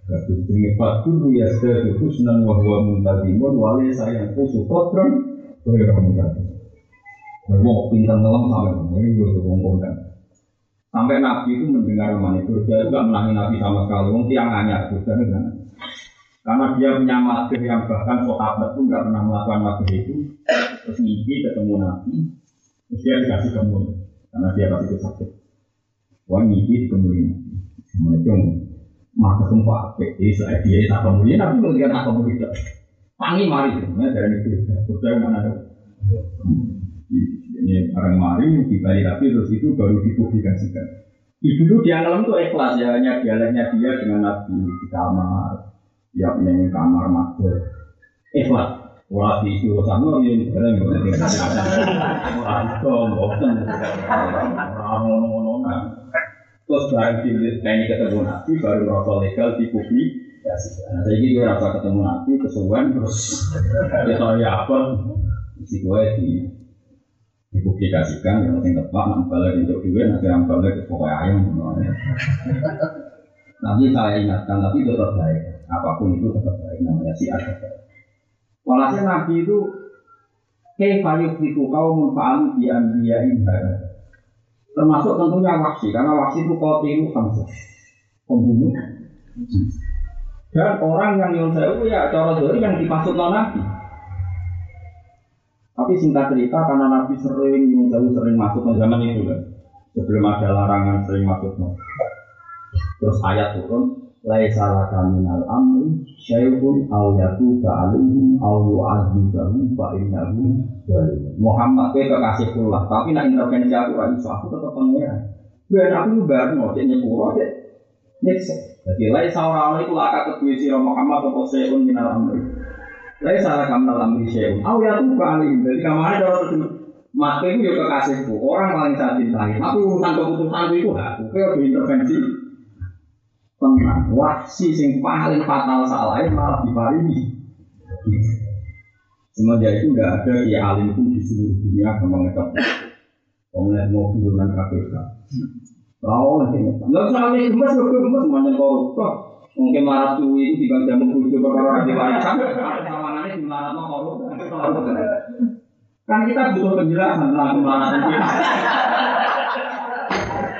Tapi jenenge fatu ya sedaya husnan wa huwa muntadimun wali sayang kusu kodron Kaya muntadimun Mau pintar ngelam sampai ini gue ngomongkan Sampai Nabi itu mendengar mana itu Dia juga menangi Nabi sama sekali. Wong tiang hanya kan Karena dia punya madhir yang bahkan sahabat itu nggak pernah melakukan madhir itu. Terus mimpi ketemu Nabi. Terus dia dikasih kemul Karena dia pasti sakit. Wah mimpi dikemulin Assalamualaikum maka semua jadi saya dia tak tapi mau dia tak kemudian pangi mari. Sebenarnya dari itu. Sudah mana ada ini orang mari dibalik tapi terus itu baru dipublikasikan. Dulu dia ngelam tuh ikhlas ya hanya dialeknya dia dengan nabi di kamar ya punya kamar master ikhlas. Wah, di situ sana yang barang yang ada Wah, itu bosan. Terus barang di ini ketemu Nabi baru merasa legal di publik. Nah, saya ini rasa ketemu Nabi kesuwen terus. Ya apa? Si gue di dipublikasikan yang penting tepat nak balik untuk gue nanti yang balik ke pokoknya ayam Nanti saya ingatkan tapi tetap baik apa pun itu tetap baik namanya si ada. Walhasil Nabi itu Kaifayuk fiku kaum fa'alu bi anbiya'in Termasuk tentunya waksi, karena waksi itu kotiru hamzah, pembunuh. Dan orang yang saya ya cara dari yang dimaksud nabi. Tapi singkat cerita karena nabi sering saya sering masuk ke zaman itu kan, sebelum ada larangan sering masuk Terus ayat turun, laisa laka minal amri syai'un aw yatuba alaihim aw yu'adzibahum fa innahu Muhammad kowe kekasih kula tapi nek intervensi aku ora iso aku tetep pengen ben aku baru cek nyepuro cek Nyiksa. Jadi lai saurana itu laka Muhammad atau seun minal amri. Lai salah kamnal amri seun. Aw ya tuh kali. Jadi kemarin ada orang Maka itu ya kekasihku, orang paling saya cintai. Tapi urusan keputusan itu aku, kau intervensi. Tenang, wahsi sing paling fatal salah malah diparingi. Semenjak itu tidak ada ya alim pun di seluruh dunia yang mengecap. Pemenang mau turunan KPK. Nanti nggak usah alim gemes, gue gemes semuanya koruptor. Mungkin marah cuy itu jam bujuk perkara di warisan. Marah mau. Kan kita butuh penjelasan kemarahan kita.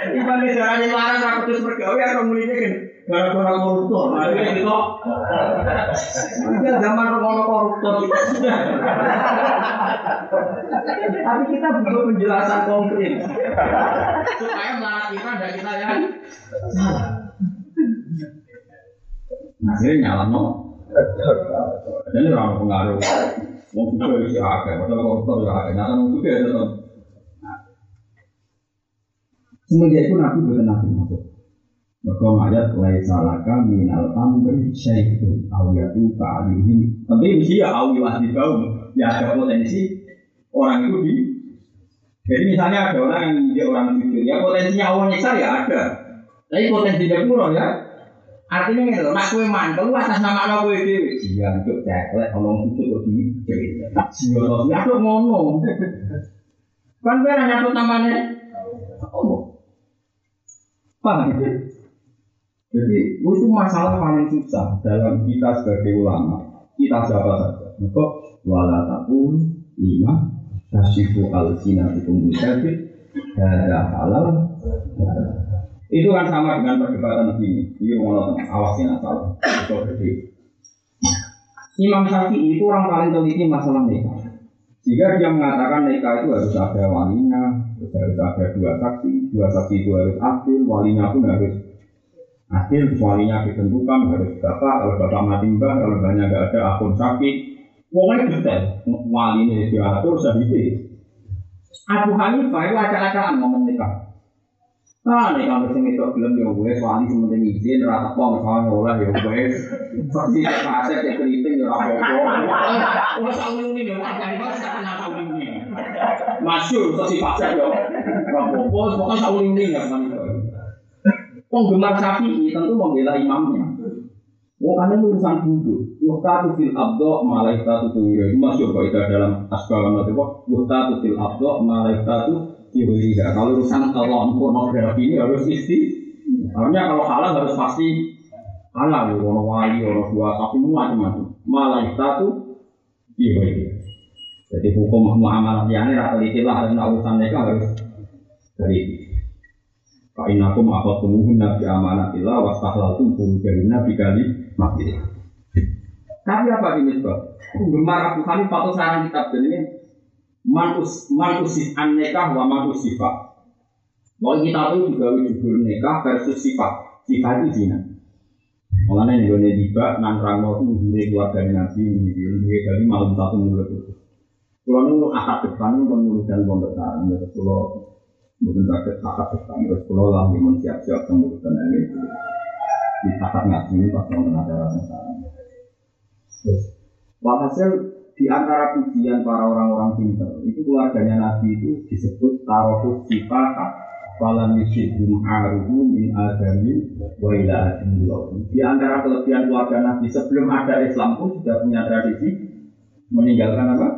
Iban di jalan yang marah aku terus bergawe atau mulainya kan gara-gara koruptor. Nah ini gitu. Kita zaman orang koruptor kita sudah. Tapi kita butuh penjelasan konkret supaya marah kita dan kita yang salah. Nah, ini nyala no. Jadi orang pengaruh. Wong juga bisa akeh, padahal koruptor ya akeh. Nah, wong juga ya tetap. Semenjak itu Nabi bukan Nabi masuk. Maka ayat laisa laka minal amri syai'un aw yatu ta'alihim. Tapi mesti ya aw yu'adhi kaum. Ya ada potensi orang itu di jadi misalnya ada orang yang dia orang jujur, ya potensinya Allah nyiksa ya ada. Tapi potensinya kurang ya. Artinya ini loh, nak kue mantel atas nama Allah kue dewi. Iya, itu ceklek, kalau itu kok di Iya, ya aku ngono. Kan kue nanya tuh namanya Allah. Paham gitu? Jadi itu masalah paling susah dalam kita sebagai ulama. Kita siapa saja. Maka wala takun lima tasifu al sina bikum musafir ada halal itu kan sama dengan perdebatan sini. Ini mau. Itu gede. Imam Syafi'i itu orang paling teliti masalah nikah. Jika dia mengatakan nikah itu harus ada walinya, harus ada dua saksi, dua saksi itu harus adil, walinya pun harus adil, walinya ditentukan harus bapak, kalau bapak mati mbah, kalau mbahnya nggak ada akun sakit, pokoknya detail. Wali ini diatur sahih. Abu Hanifah itu acak-acakan ngomong nikah. Nah, nih kalau sing itu belum ya gue soalnya sementing izin rata kok misalnya oleh ya seperti kaset ya keriting ya. Wah, tahun ini ya tahun ini. Masyur, pasar ya. Apa-apa, pokoknya ini ya kan itu. Penggemar sapi tentu membela imamnya. Karena urusan duduk. Yuhtatu fil abdo malaikatu tuwira. Itu masyur kok itu dalam. Yuhtatu fil abdo malaikatu Iya, kalau urusan telon pornografi ini harus isti. Harusnya kalau halal harus pasti halal ya, orang wali, orang dua, tapi macam-macam. Malah itu tuh, iya Jadi hukum muamalah yang ini rata istilah dan urusan mereka harus dari Pak Inakum apa tumuhun nabi amanatillah wastahlal tumpul dari nabi kali mati. Tapi apa ini sebab? Gemar Abu Hanifah atau sarang kitab dan ini manus manusis an nikah wa manus sifat. Mau kita itu juga judul nikah versus sifat. Sifat itu zina. Makanya nih gue tiba nang rano itu gue keluarga nabi ini gue dari malam satu mulut itu. Kalau nu akad depan nu pengurusan pondok sarang, ya kalau bukan sakit akad depan, terus kalau lagi mau siap-siap pengurusan ini di akad ngaji pas mau ada sarang. Terus walhasil di antara pujian para orang-orang pintar itu keluarganya Nabi itu disebut tarohus sifat falam yushibhum aruhu min adami wa ila Di antara kelebihan keluarga Nabi sebelum ada Islam pun sudah punya tradisi meninggalkan apa?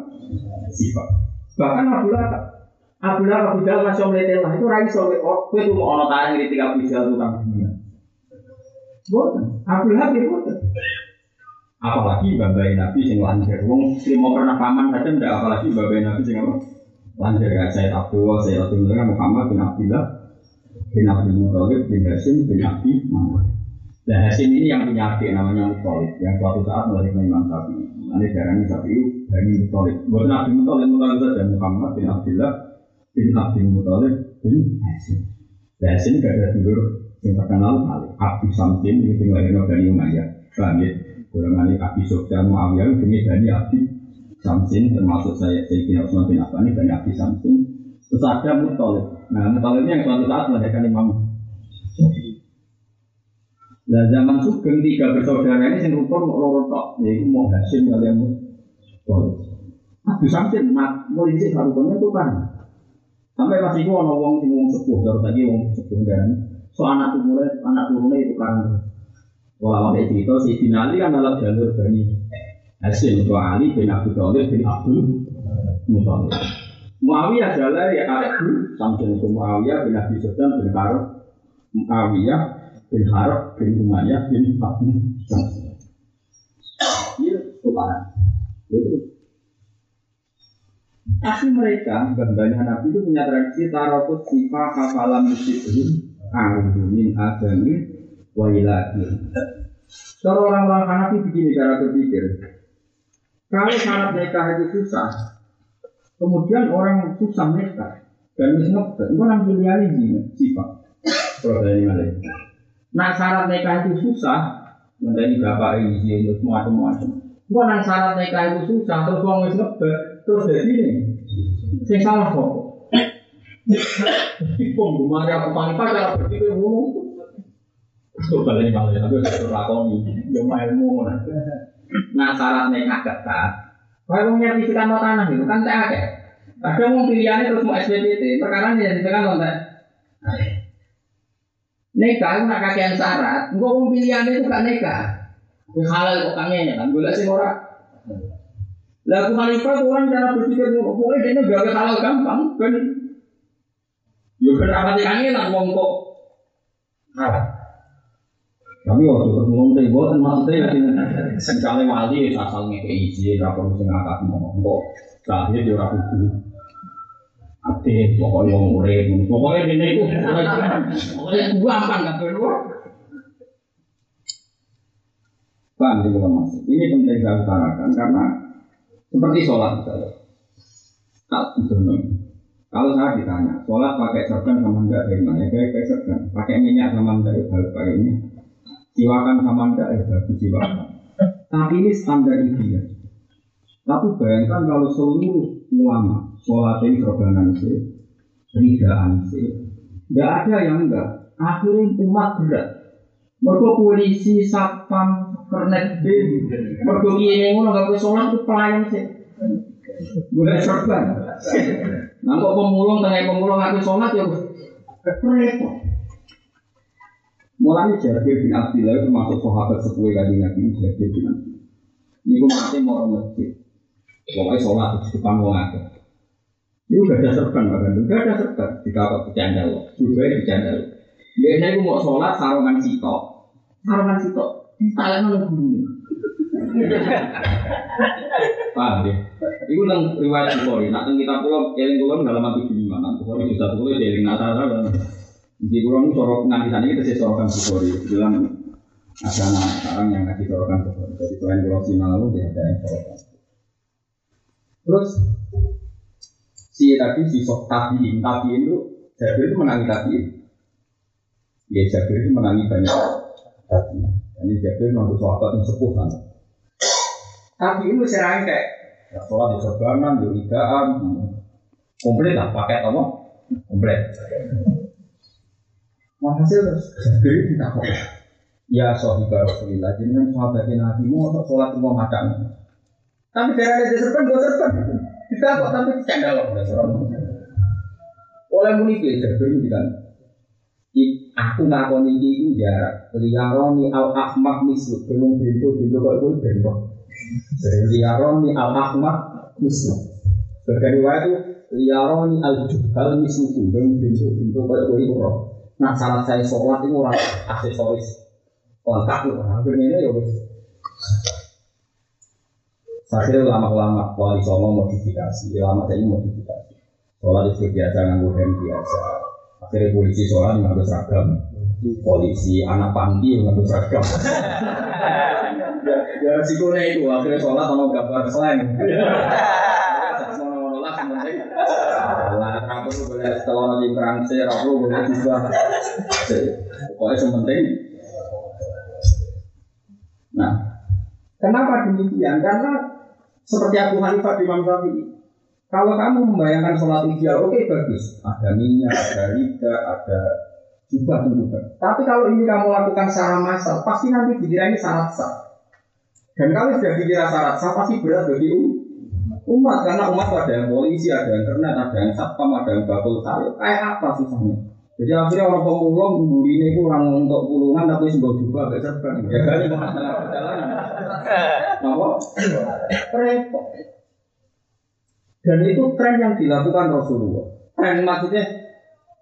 Sifat. Bahkan Abu Lahab Abu Lahab Abu Jahal masih omletelah itu rai sowe oh kue tuh mau ono tanya di tiga Abu Jahal tukang dunia. Abu itu boten apalagi babai nabi sing lancar wong mau pernah paman saja ndak apalagi babai nabi sing apa? Lancar ya saya Abdullah saya Abdullah Muhammad bin Abdullah bin Abdul Muthalib bin Hasim bin Abi Muhammad. Dan Hasim ini yang punya adik namanya Muthalib yang suatu saat melahirkan Imam Sapi ini darah ini Sapi itu dari Muthalib buat Nabi Muthalib Muthalib saja. Muhammad bin Abdullah bin Abdul Muthalib bin Hasim. Dan Hasim gak ada dulur yang terkenal Abdul Samsin yang lahirkan dari Umayyah. Paham ya golongan Abi Sofyan Muawiyah ini dari Abi Samsin termasuk saya Sayyidina Utsman bin Affan ini dari Abi Samsin terus ada Muttalib nah Muttalib yang suatu saat melahirkan Imam Nah zaman Sugeng tiga bersaudara ini sing rukun loro tok, yaitu mau Hashim kalian Tolib. Abu Samsin mat mulai sih rukunnya itu kan. Sampai pas itu ono wong sing wong sepuh, terus lagi wong sepuh dan so anak turunnya anak turunnya itu kan. Walau ada cerita si Dinali kan dalam jalur bani Hashim itu Ali bin Abu Thalib bin Abdul Muthalib. Muawiyah adalah ya Abu Samsin itu Muawiyah bin Abi Sufyan bin Harith Muawiyah bin Harab bin Umayyah bin Abi Samsul. Iya. Itu. Asli mereka, banyak Nabi itu punya tradisi tarokus sifat hafalam musibun A'udhu min adami wa iladi. Kalau orang-orang Hanafi begini cara berpikir. Kalau syarat nikah itu susah, kemudian orang susah nikah dan misal itu orang pilihan ini sifat. Nah syarat nikah itu susah, nanti bapak izin terus macam-macam. Gua nang syarat nikah itu susah, terus wis ngebet, terus jadi ini, sing salah kok. Ipung rumah yang paling pada berpikir ngono. Coba ini malah tapi harus lakoni, yo ilmu Nah syarat nikah ketat. Kalau mau nyertifikat mau tanah itu kan tak ada. Kadang mau pilihannya terus mau SPPT, perkara ini jadi kan kontak. Nikah itu nak kakean syarat, gue mau pilihan itu kan nikah. Halal kok kangen kan, gue sih ora. Lah aku khalifah tuh orang cara berpikir pokoknya dia gak halal gampang kan. Yo kan apa sih kangen wong kok. Tapi waktu ketemu tebo kan maksudnya misalnya wali asal ngekei izin, rapor mesti ngakak ngomong kok. Terakhir dia rapi dulu. Ate pokoknya yang urip, pokoknya dene iku pokoknya gampang kan tuh. Paham sih mas? Ini penting saya utarakan karena seperti sholat misalnya. Tak Kalau saya ditanya, sholat pakai serban sama enggak dari mana? Ya kayak serban. Pakai minyak sama enggak ya harus pakai ini. Siwakan sama enggak ya bagus siwakan. Tapi ini standar ideal. Tapi bayangkan kalau seluruh ulama sholat ini korbanan sih, ridaan sih. Tidak ada yang enggak. Akhirnya umat berat. Mereka polisi, satpam, kernet B, mereka ini ngono nggak boleh sholat itu pelayan sih. Boleh serban. Nah kok pemulung tengah pemulung nggak sholat ya repot. Mulanya Jabir bin Abdillah termasuk sahabat sepuh kali Nabi Jabir bin Abdillah. Ini gue mati mau masjid. Pokoknya sholat di depan mau ngake. Ini gak ada serban bahkan, gak ada serban. Jika kok bercanda loh, juga bercanda loh. Biasanya aku mau sholat sarungan sitok, sarungan sitok, kalian nol guru. Paham ya? Itu nang riwayat Bukhari. Nak kita pulau, eling pulau dalam tujuh lima. Nang Bukhari bisa pulau eling nata dan di pulau itu sorok nganti sana kita sih sorokan Bukhari. Bilang ada anak sekarang yang ngasih sorokan Bukhari. Jadi selain pulau Sinalu dia ada yang sorokan. Terus si tadi si sok tabiin tabiin itu Jabir itu menangi tabiin ya Jabir itu menangi banyak tabiin ini Jabir nonton sahabat yang sepuh kan tabiin itu serangin kayak ya sholat di serbanan di ridaan komplit lah pakai apa komplit Hasil terus itu tidak kok Ya sohibah Rasulullah Jadi kan sahabat Nabi Mau sholat semua macam Tapi dari ada serban, gue serban kita kok tapi canda loh Oleh muni ke jadi kan. Aku ngakoni iki iku jarak. Liyaroni al ahmak mislu belum pintu pintu kok itu bentuk. Liyaroni al ahmak mislu. Sebagai riwayat itu liyaroni al juhal mislu belum pintu pintu kok itu Nah salah saya sholat itu orang aksesoris lengkap loh. Ini ya wis Akhirnya ulama-ulama wali songo modifikasi, ulama saya modifikasi. Sholat itu biasa nganggo hem biasa. Akhirnya polisi sholat nganggo seragam. Polisi anak panti nganggo seragam. (laughs) ya resikonya itu akhirnya sholat sama gambar slang. (laughs) Lah, aku boleh setelah nanti perangse, aku boleh juga. Pokoknya sementing. Nah, kenapa demikian? Karena seperti Abu Hanifah di Imam Syafi'i. Kalau kamu membayangkan sholat ideal, oke okay, bagus. Ada minyak, ada rida, ada juga tentu Tapi kalau ini kamu lakukan secara massal, pasti nanti dikira ini syarat sah. Dan kalau sudah dikira syarat sah, pasti berat bagi umat karena umat ada yang polisi, ada yang kernet, ada yang satpam, ada yang bakul sayur. Kayak apa susahnya? Jadi akhirnya orang pemulung buri ini kurang untuk pulungan tapi sebuah juga gak serban. Ya kali masalah perjalanan. Kenapa? Repot. Dan itu tren yang dilakukan Rasulullah. Tren maksudnya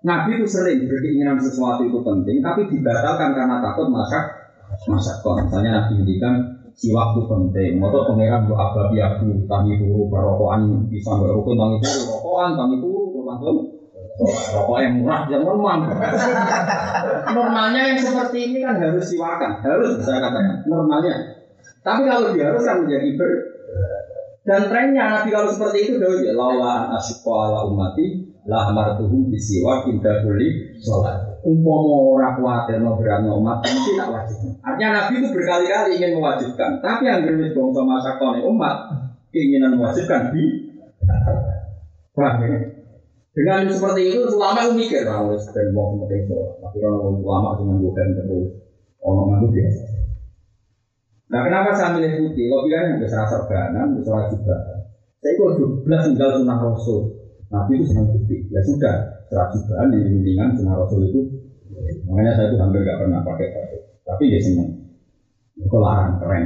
Nabi itu sering berkeinginan sesuatu itu penting, tapi dibatalkan karena takut masak masak kok. Misalnya Nabi ngendikan si waktu penting, motor pangeran bu abab yabu, tangi turu, barokokan bisa berukun tangi turu, rokokan tangi turu, langsung rokok yang murah yang normal. Normalnya yang seperti ini kan harus siwakan, harus saya katakan normalnya. Tapi kalau diharuskan menjadi ber dan trennya Nabi kalau seperti itu dahulu ya asyqa ala umati lah amartuhum bisiwa inda kulli sholat. Umpama ora kuwatir no berat no umat mesti tak wajib. Artinya Nabi itu berkali-kali ingin mewajibkan, tapi yang gerwis bangsa masakone umat keinginan mewajibkan di Paham? Dengan seperti itu ulama itu mikir wis ben wong penting sholat. Tapi kalau ulama cuma bukan terus ono itu biasa. Nah kenapa saya milih putih? Logikanya nggak serasa serbanan, nggak serasa juga. Saya kok 12 tinggal sunnah rasul. Nabi itu senang putih. Ya sudah, serat jubahan di bimbingan sunnah Rasul itu. Makanya saya itu hampir gak pernah pakai baju. Tapi dia senang. Kok larang keren.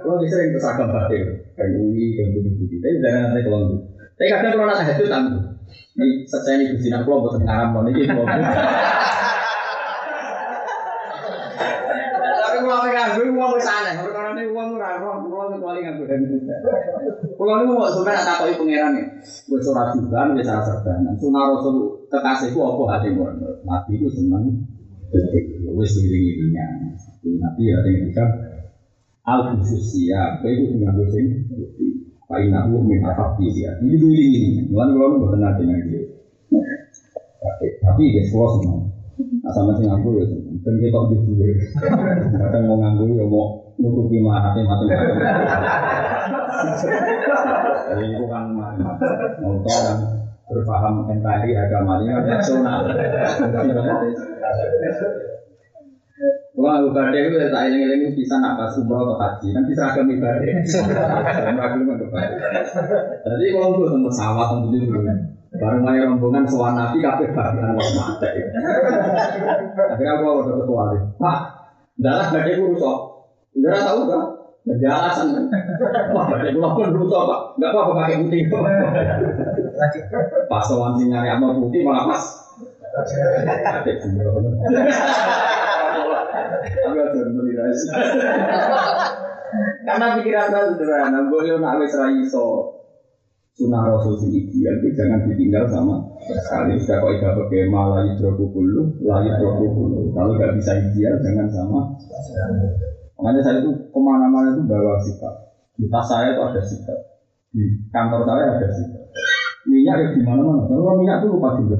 Kalau sering kesagam batik, kayak UI, kayak putih-putih. Tapi jangan nanti kalau Tapi kadang kalau nak itu tangguh. Ini saya ini gusti nak pulau buat ngaram mau nih. Tapi kalau mereka gue uang ke sana, karena ini uang murah, uang uang kecuali nggak gue Kalau ini mau sebenarnya tak tahu pangeran nih, gue surat juga, gue salah serbanan. Sunnah kekasihku apa hati gue, nabi itu seneng. Wes diiringi irinya, nabi ya yang bisa al khususia, gue itu dengan gue sing Pak Inahu min ahabi ya, ini iringi ini, mulai kalau lu bukan nanti nanti. Tapi dia sekolah semua. Nah sama sih nganggur ya, dan kita di dua. Kadang mau nganggur ya mau nutupi marahnya macam-macam. Jadi itu kan macam-macam. Mau tahu kan berpaham NKRI agama ini kan nasional. Wah, ibadah itu tak eling-eling bisa nak pas umroh atau haji, nanti seragam ibadah. Seragam ibadah. Jadi kalau gue temu sawah tentu dulu. Baru mulai rombongan soal nabi kabeh bagian wong mate. Akhirnya aku udah ketua. Pak, dalah badai ku rusak. Enggak tahu kan? Jadi alasan kan. Wah, badai ku pun rusak pak. Enggak apa-apa pakai putih. Pas soal sing nyari apa putih malah pas. Aku ada. Karena pikiran saya sederhana, gue yo nak wis ra iso sunnah rasul sing ideal itu jangan ditinggal sama sekali sudah kok tidak pakai malah hidroku dulu lalu hidroku dulu kalau nggak bisa ideal jangan sama makanya saya itu ke mana-mana itu bawa sikap. Di tas saya itu ada sikap. Di kantor saya ada sikap. Minyak ya di mana-mana. Kalau minyak itu lupa juga.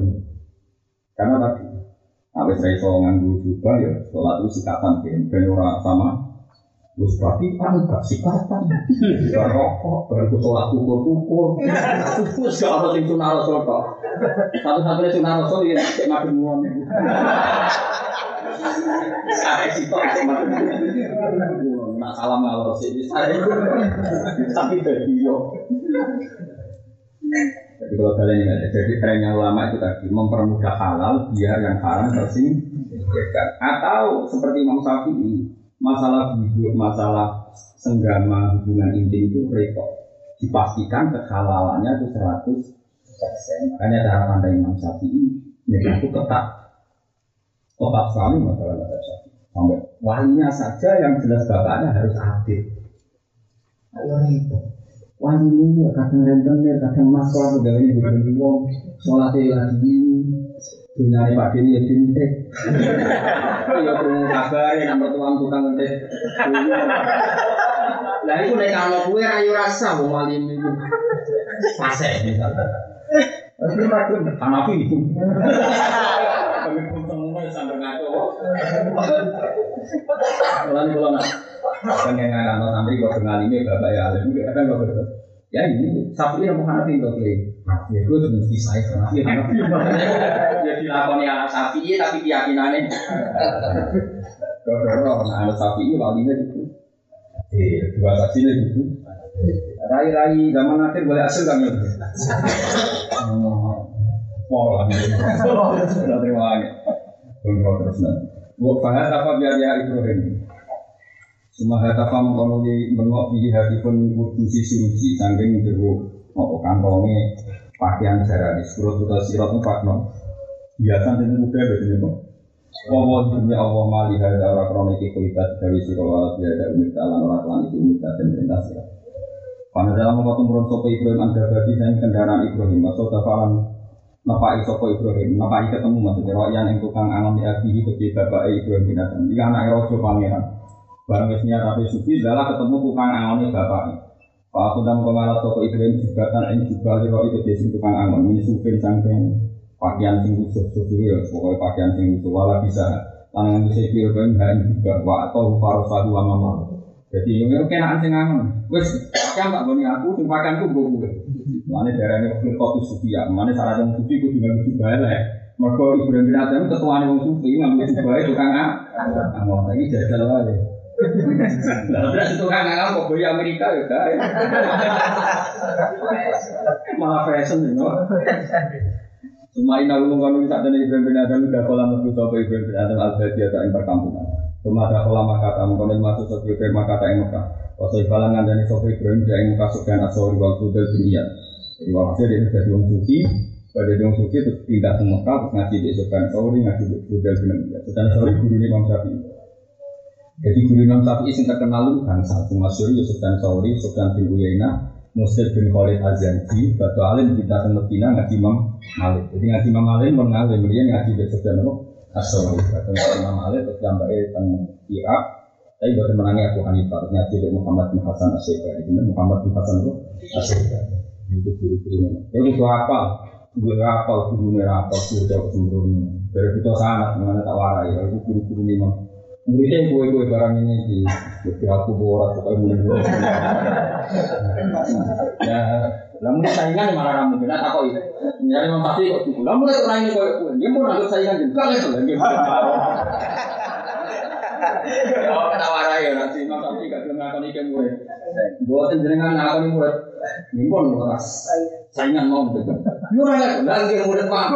Karena tadi Tapi saya so nganggu juga ya sholat itu sikatan ben sama. Terus berarti kan gak sikatan, gak rokok, baru sholat kukur-kukur. Terus gak rasul kok. Satu-satunya sunah rasul ya cek madem nguam itu. Saya sih kok Nak salam ngalor sih, saya tapi dari yo. Jadi kalau kalian ingat, jadi trennya ulama itu tadi mempermudah halal biar yang haram tersingkirkan. Atau seperti Imam Syafi'i, masalah hidup, masalah senggama hubungan intim itu repot. Dipastikan kehalalannya itu 100 persen. Makanya cara pandang Imam Syafi'i ya itu ketat. Ketat sekali masalah Imam Syafi'i. Sampai walinya saja yang jelas bapaknya harus adil. Ayo repot. Wali ya kadang rentenir, kadang masalah, udah ini bukan wong, sholatnya lagi Dunia Pak Dini ya dintek. Ya kurang kabar ya nomor tuang tukang ngetik. Lah itu nek kalau kue rayu rasa wong wali itu. Pasek misalnya. Tapi aku Hanafi itu. Semua sampai ngaco. Nak pengen ngaco santri kok kenal ini bapak ya alim kadang kok betul. Ya ini sapi yang mau Hanafi untuk klaim. Ya gue tuh mesti saya Hanafi Hanafi. Ya dilakoni anak sapi tapi keyakinannya. Kalau anak sapi walinya gitu. Eh, dua saksinya gitu. Rai-rai zaman akhir boleh asal kan ya? Pola. Sudah terima kasih. Bungkau terus nanti. Buat faham apa biar ya Ibrahim. Cuma hatafa mengkono di bengok di hati pun kursi suci saking jeruk mau kantongnya pakaian jarang di surat atau sirat pak no biasa jadi muda biasanya kok Allah demi Allah mali krono iki kualitas dari sira wala biada umit alam ora kelan iki umit dan perintah sira. Pada dalam waktu sopo Ibrahim anda berarti saya kendaraan Ibrahim masuk tafalan napai sopo Ibrahim napai ketemu maksudnya royan yang tukang angon di abihi ketika bapak Ibrahim bin Adam. Jika anak rojo pangeran Barang wesnya tapi sufi adalah ketemu tukang angonnya bapaknya. Pak aku dan pengalat toko Ibrahim juga kan yang juga liro itu desi tukang angon. Ini sufin sangking pakaian sing khusus khusus ya, pokoknya pakaian sing khusus wala bisa tangan bisa Ibrahim dan juga wa atau satu wa mama. Jadi ini kena sing angon. Wes pakaian tak bani aku, sing pakaian ku gue gue. Mana darahnya kau sufi ya, mana syarat yang sufi ku juga bisa balik. Mereka Ibrahim bin Adam ketuaan yang sufi ngambil sufi tukang angon. Lagi jajal aja. Lah berarti tukang nggak kok beli Amerika ya kan. Malah fashion know. Cuma ina ulung kalau bisa dari Ibrahim bin Adam udah kolam lebih sopo Ibrahim bin Adam al badi atau yang perkampungan. Cuma ada kolam kata mengkonon masuk sopo Ibrahim kata yang Mekah. Wasai balangan dari sopo Ibrahim yang Mekah sukan asori wal fudel bin Iyad. Jadi walhasil dia jadi orang suci. Pada suci itu tidak ke Mekah terus ngaji di sukan asori ngaji di fudel bin Iyad. Sukan asori guru Imam Syafi'i. Jadi guru Imam Syafi'i yang terkenal itu bangsa Masyur Yusuf dan Sauri, Sufyan bin Uyainah, Muslim bin Khalid Azanji, Batu Alim kita ke Medina ngaji Imam Malik. Jadi ngaji Imam Malik mengalim, dia ngaji Yusuf dan Asori. Batu Imam Malik terus jambai tentang Irak. Tapi baru menangi Abu Hanifah, terus ngaji dari Muhammad bin Hasan Asyika. Ini Muhammad bin Hasan itu Asyika. Itu guru-guru ini. Jadi itu apa? Gue rapal, guru ini rapal, jauh sembrono. Dari itu sangat, mengenai tak warai. Itu guru-guru ini Muridnya gue gue barang ini di jadi aku borat pokoknya mulai gue. Ya, namun saingan malah ramu benar apa itu? Nyari memang pasti kok. Namun itu lainnya gue. Dia mau nangkep saingan juga itu lagi. Ya, ketawa raya nanti memang pasti gak cuma ngakon ikan gue. Buat jenengan ngakon gue. Nimpon ras saingan mau gitu. Yura lagi murid pak.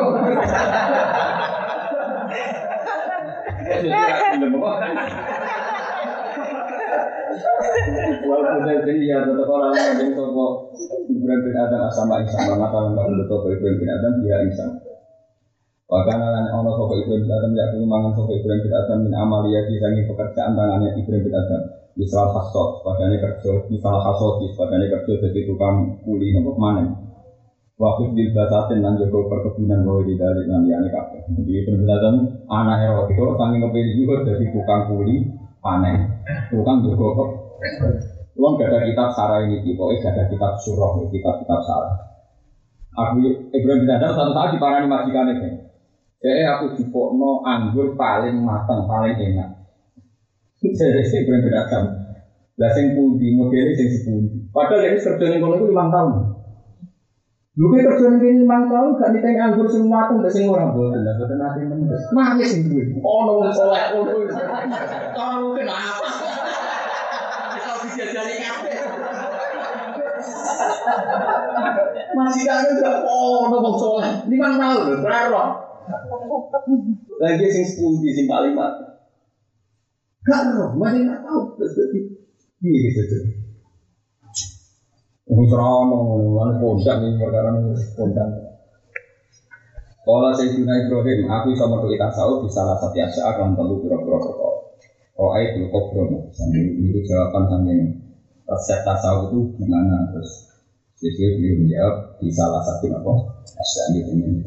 Walaupun dari ya tetap orang yang toko Ibrahim bin Adam sama Isa toko Ibrahim bin Adam dia Isa. Bahkan anak ono toko Ibrahim bin Adam ya kulo mangan Ibrahim bin Adam min amalia di sangi pekerjaan tangannya Ibrahim bin Adam. Misal hasot, padanya kerja, misal hasot, padanya kerja jadi tukang kuli nopo manen. Waktu di basatin dan joko perkebunan bahwa di dari nanti kafe. Jadi perbedaan anak erot itu sangi kepilih juga dari tukang kuli panen, tukang kok. Uang gak ada kitab sarah ini, pokoknya gak ada kitab surah, kitab kitab sarah. Aku Ibrahim bin Adam satu saat diparani majikan itu. Jadi aku dipokno anggur paling matang, paling enak. Jadi Ibrahim bin Adam. Lah sing pundi modelnya sing sepundi. Padahal ini kerja ning kono itu 5 tahun. Lu kayak kerja ning lima tahun gak diteng anggur sing matang gak sing ora boten. Lah boten ate men. Sing duwe. Ono wong soleh ono. Tahu kenapa? Bisa dijajali kabeh. Masih kan udah ono wong tahun lho? Lagi sing sepundi sing paling matang. Gak roh, masih gak tahu. Terus jadi, iya gitu tuh. Wong serono, mana pondang ini perkara ini pondang. Kalau Sayyidina Ibrahim, aku bisa menulis tasawuf di salah satu asya akan perlu pura-pura perkara. Oh, ayat dulu kobro, sambil itu jawaban sambil resep tasawuf itu gimana terus. Jadi beliau menjawab di salah satu apa asya gitu ini.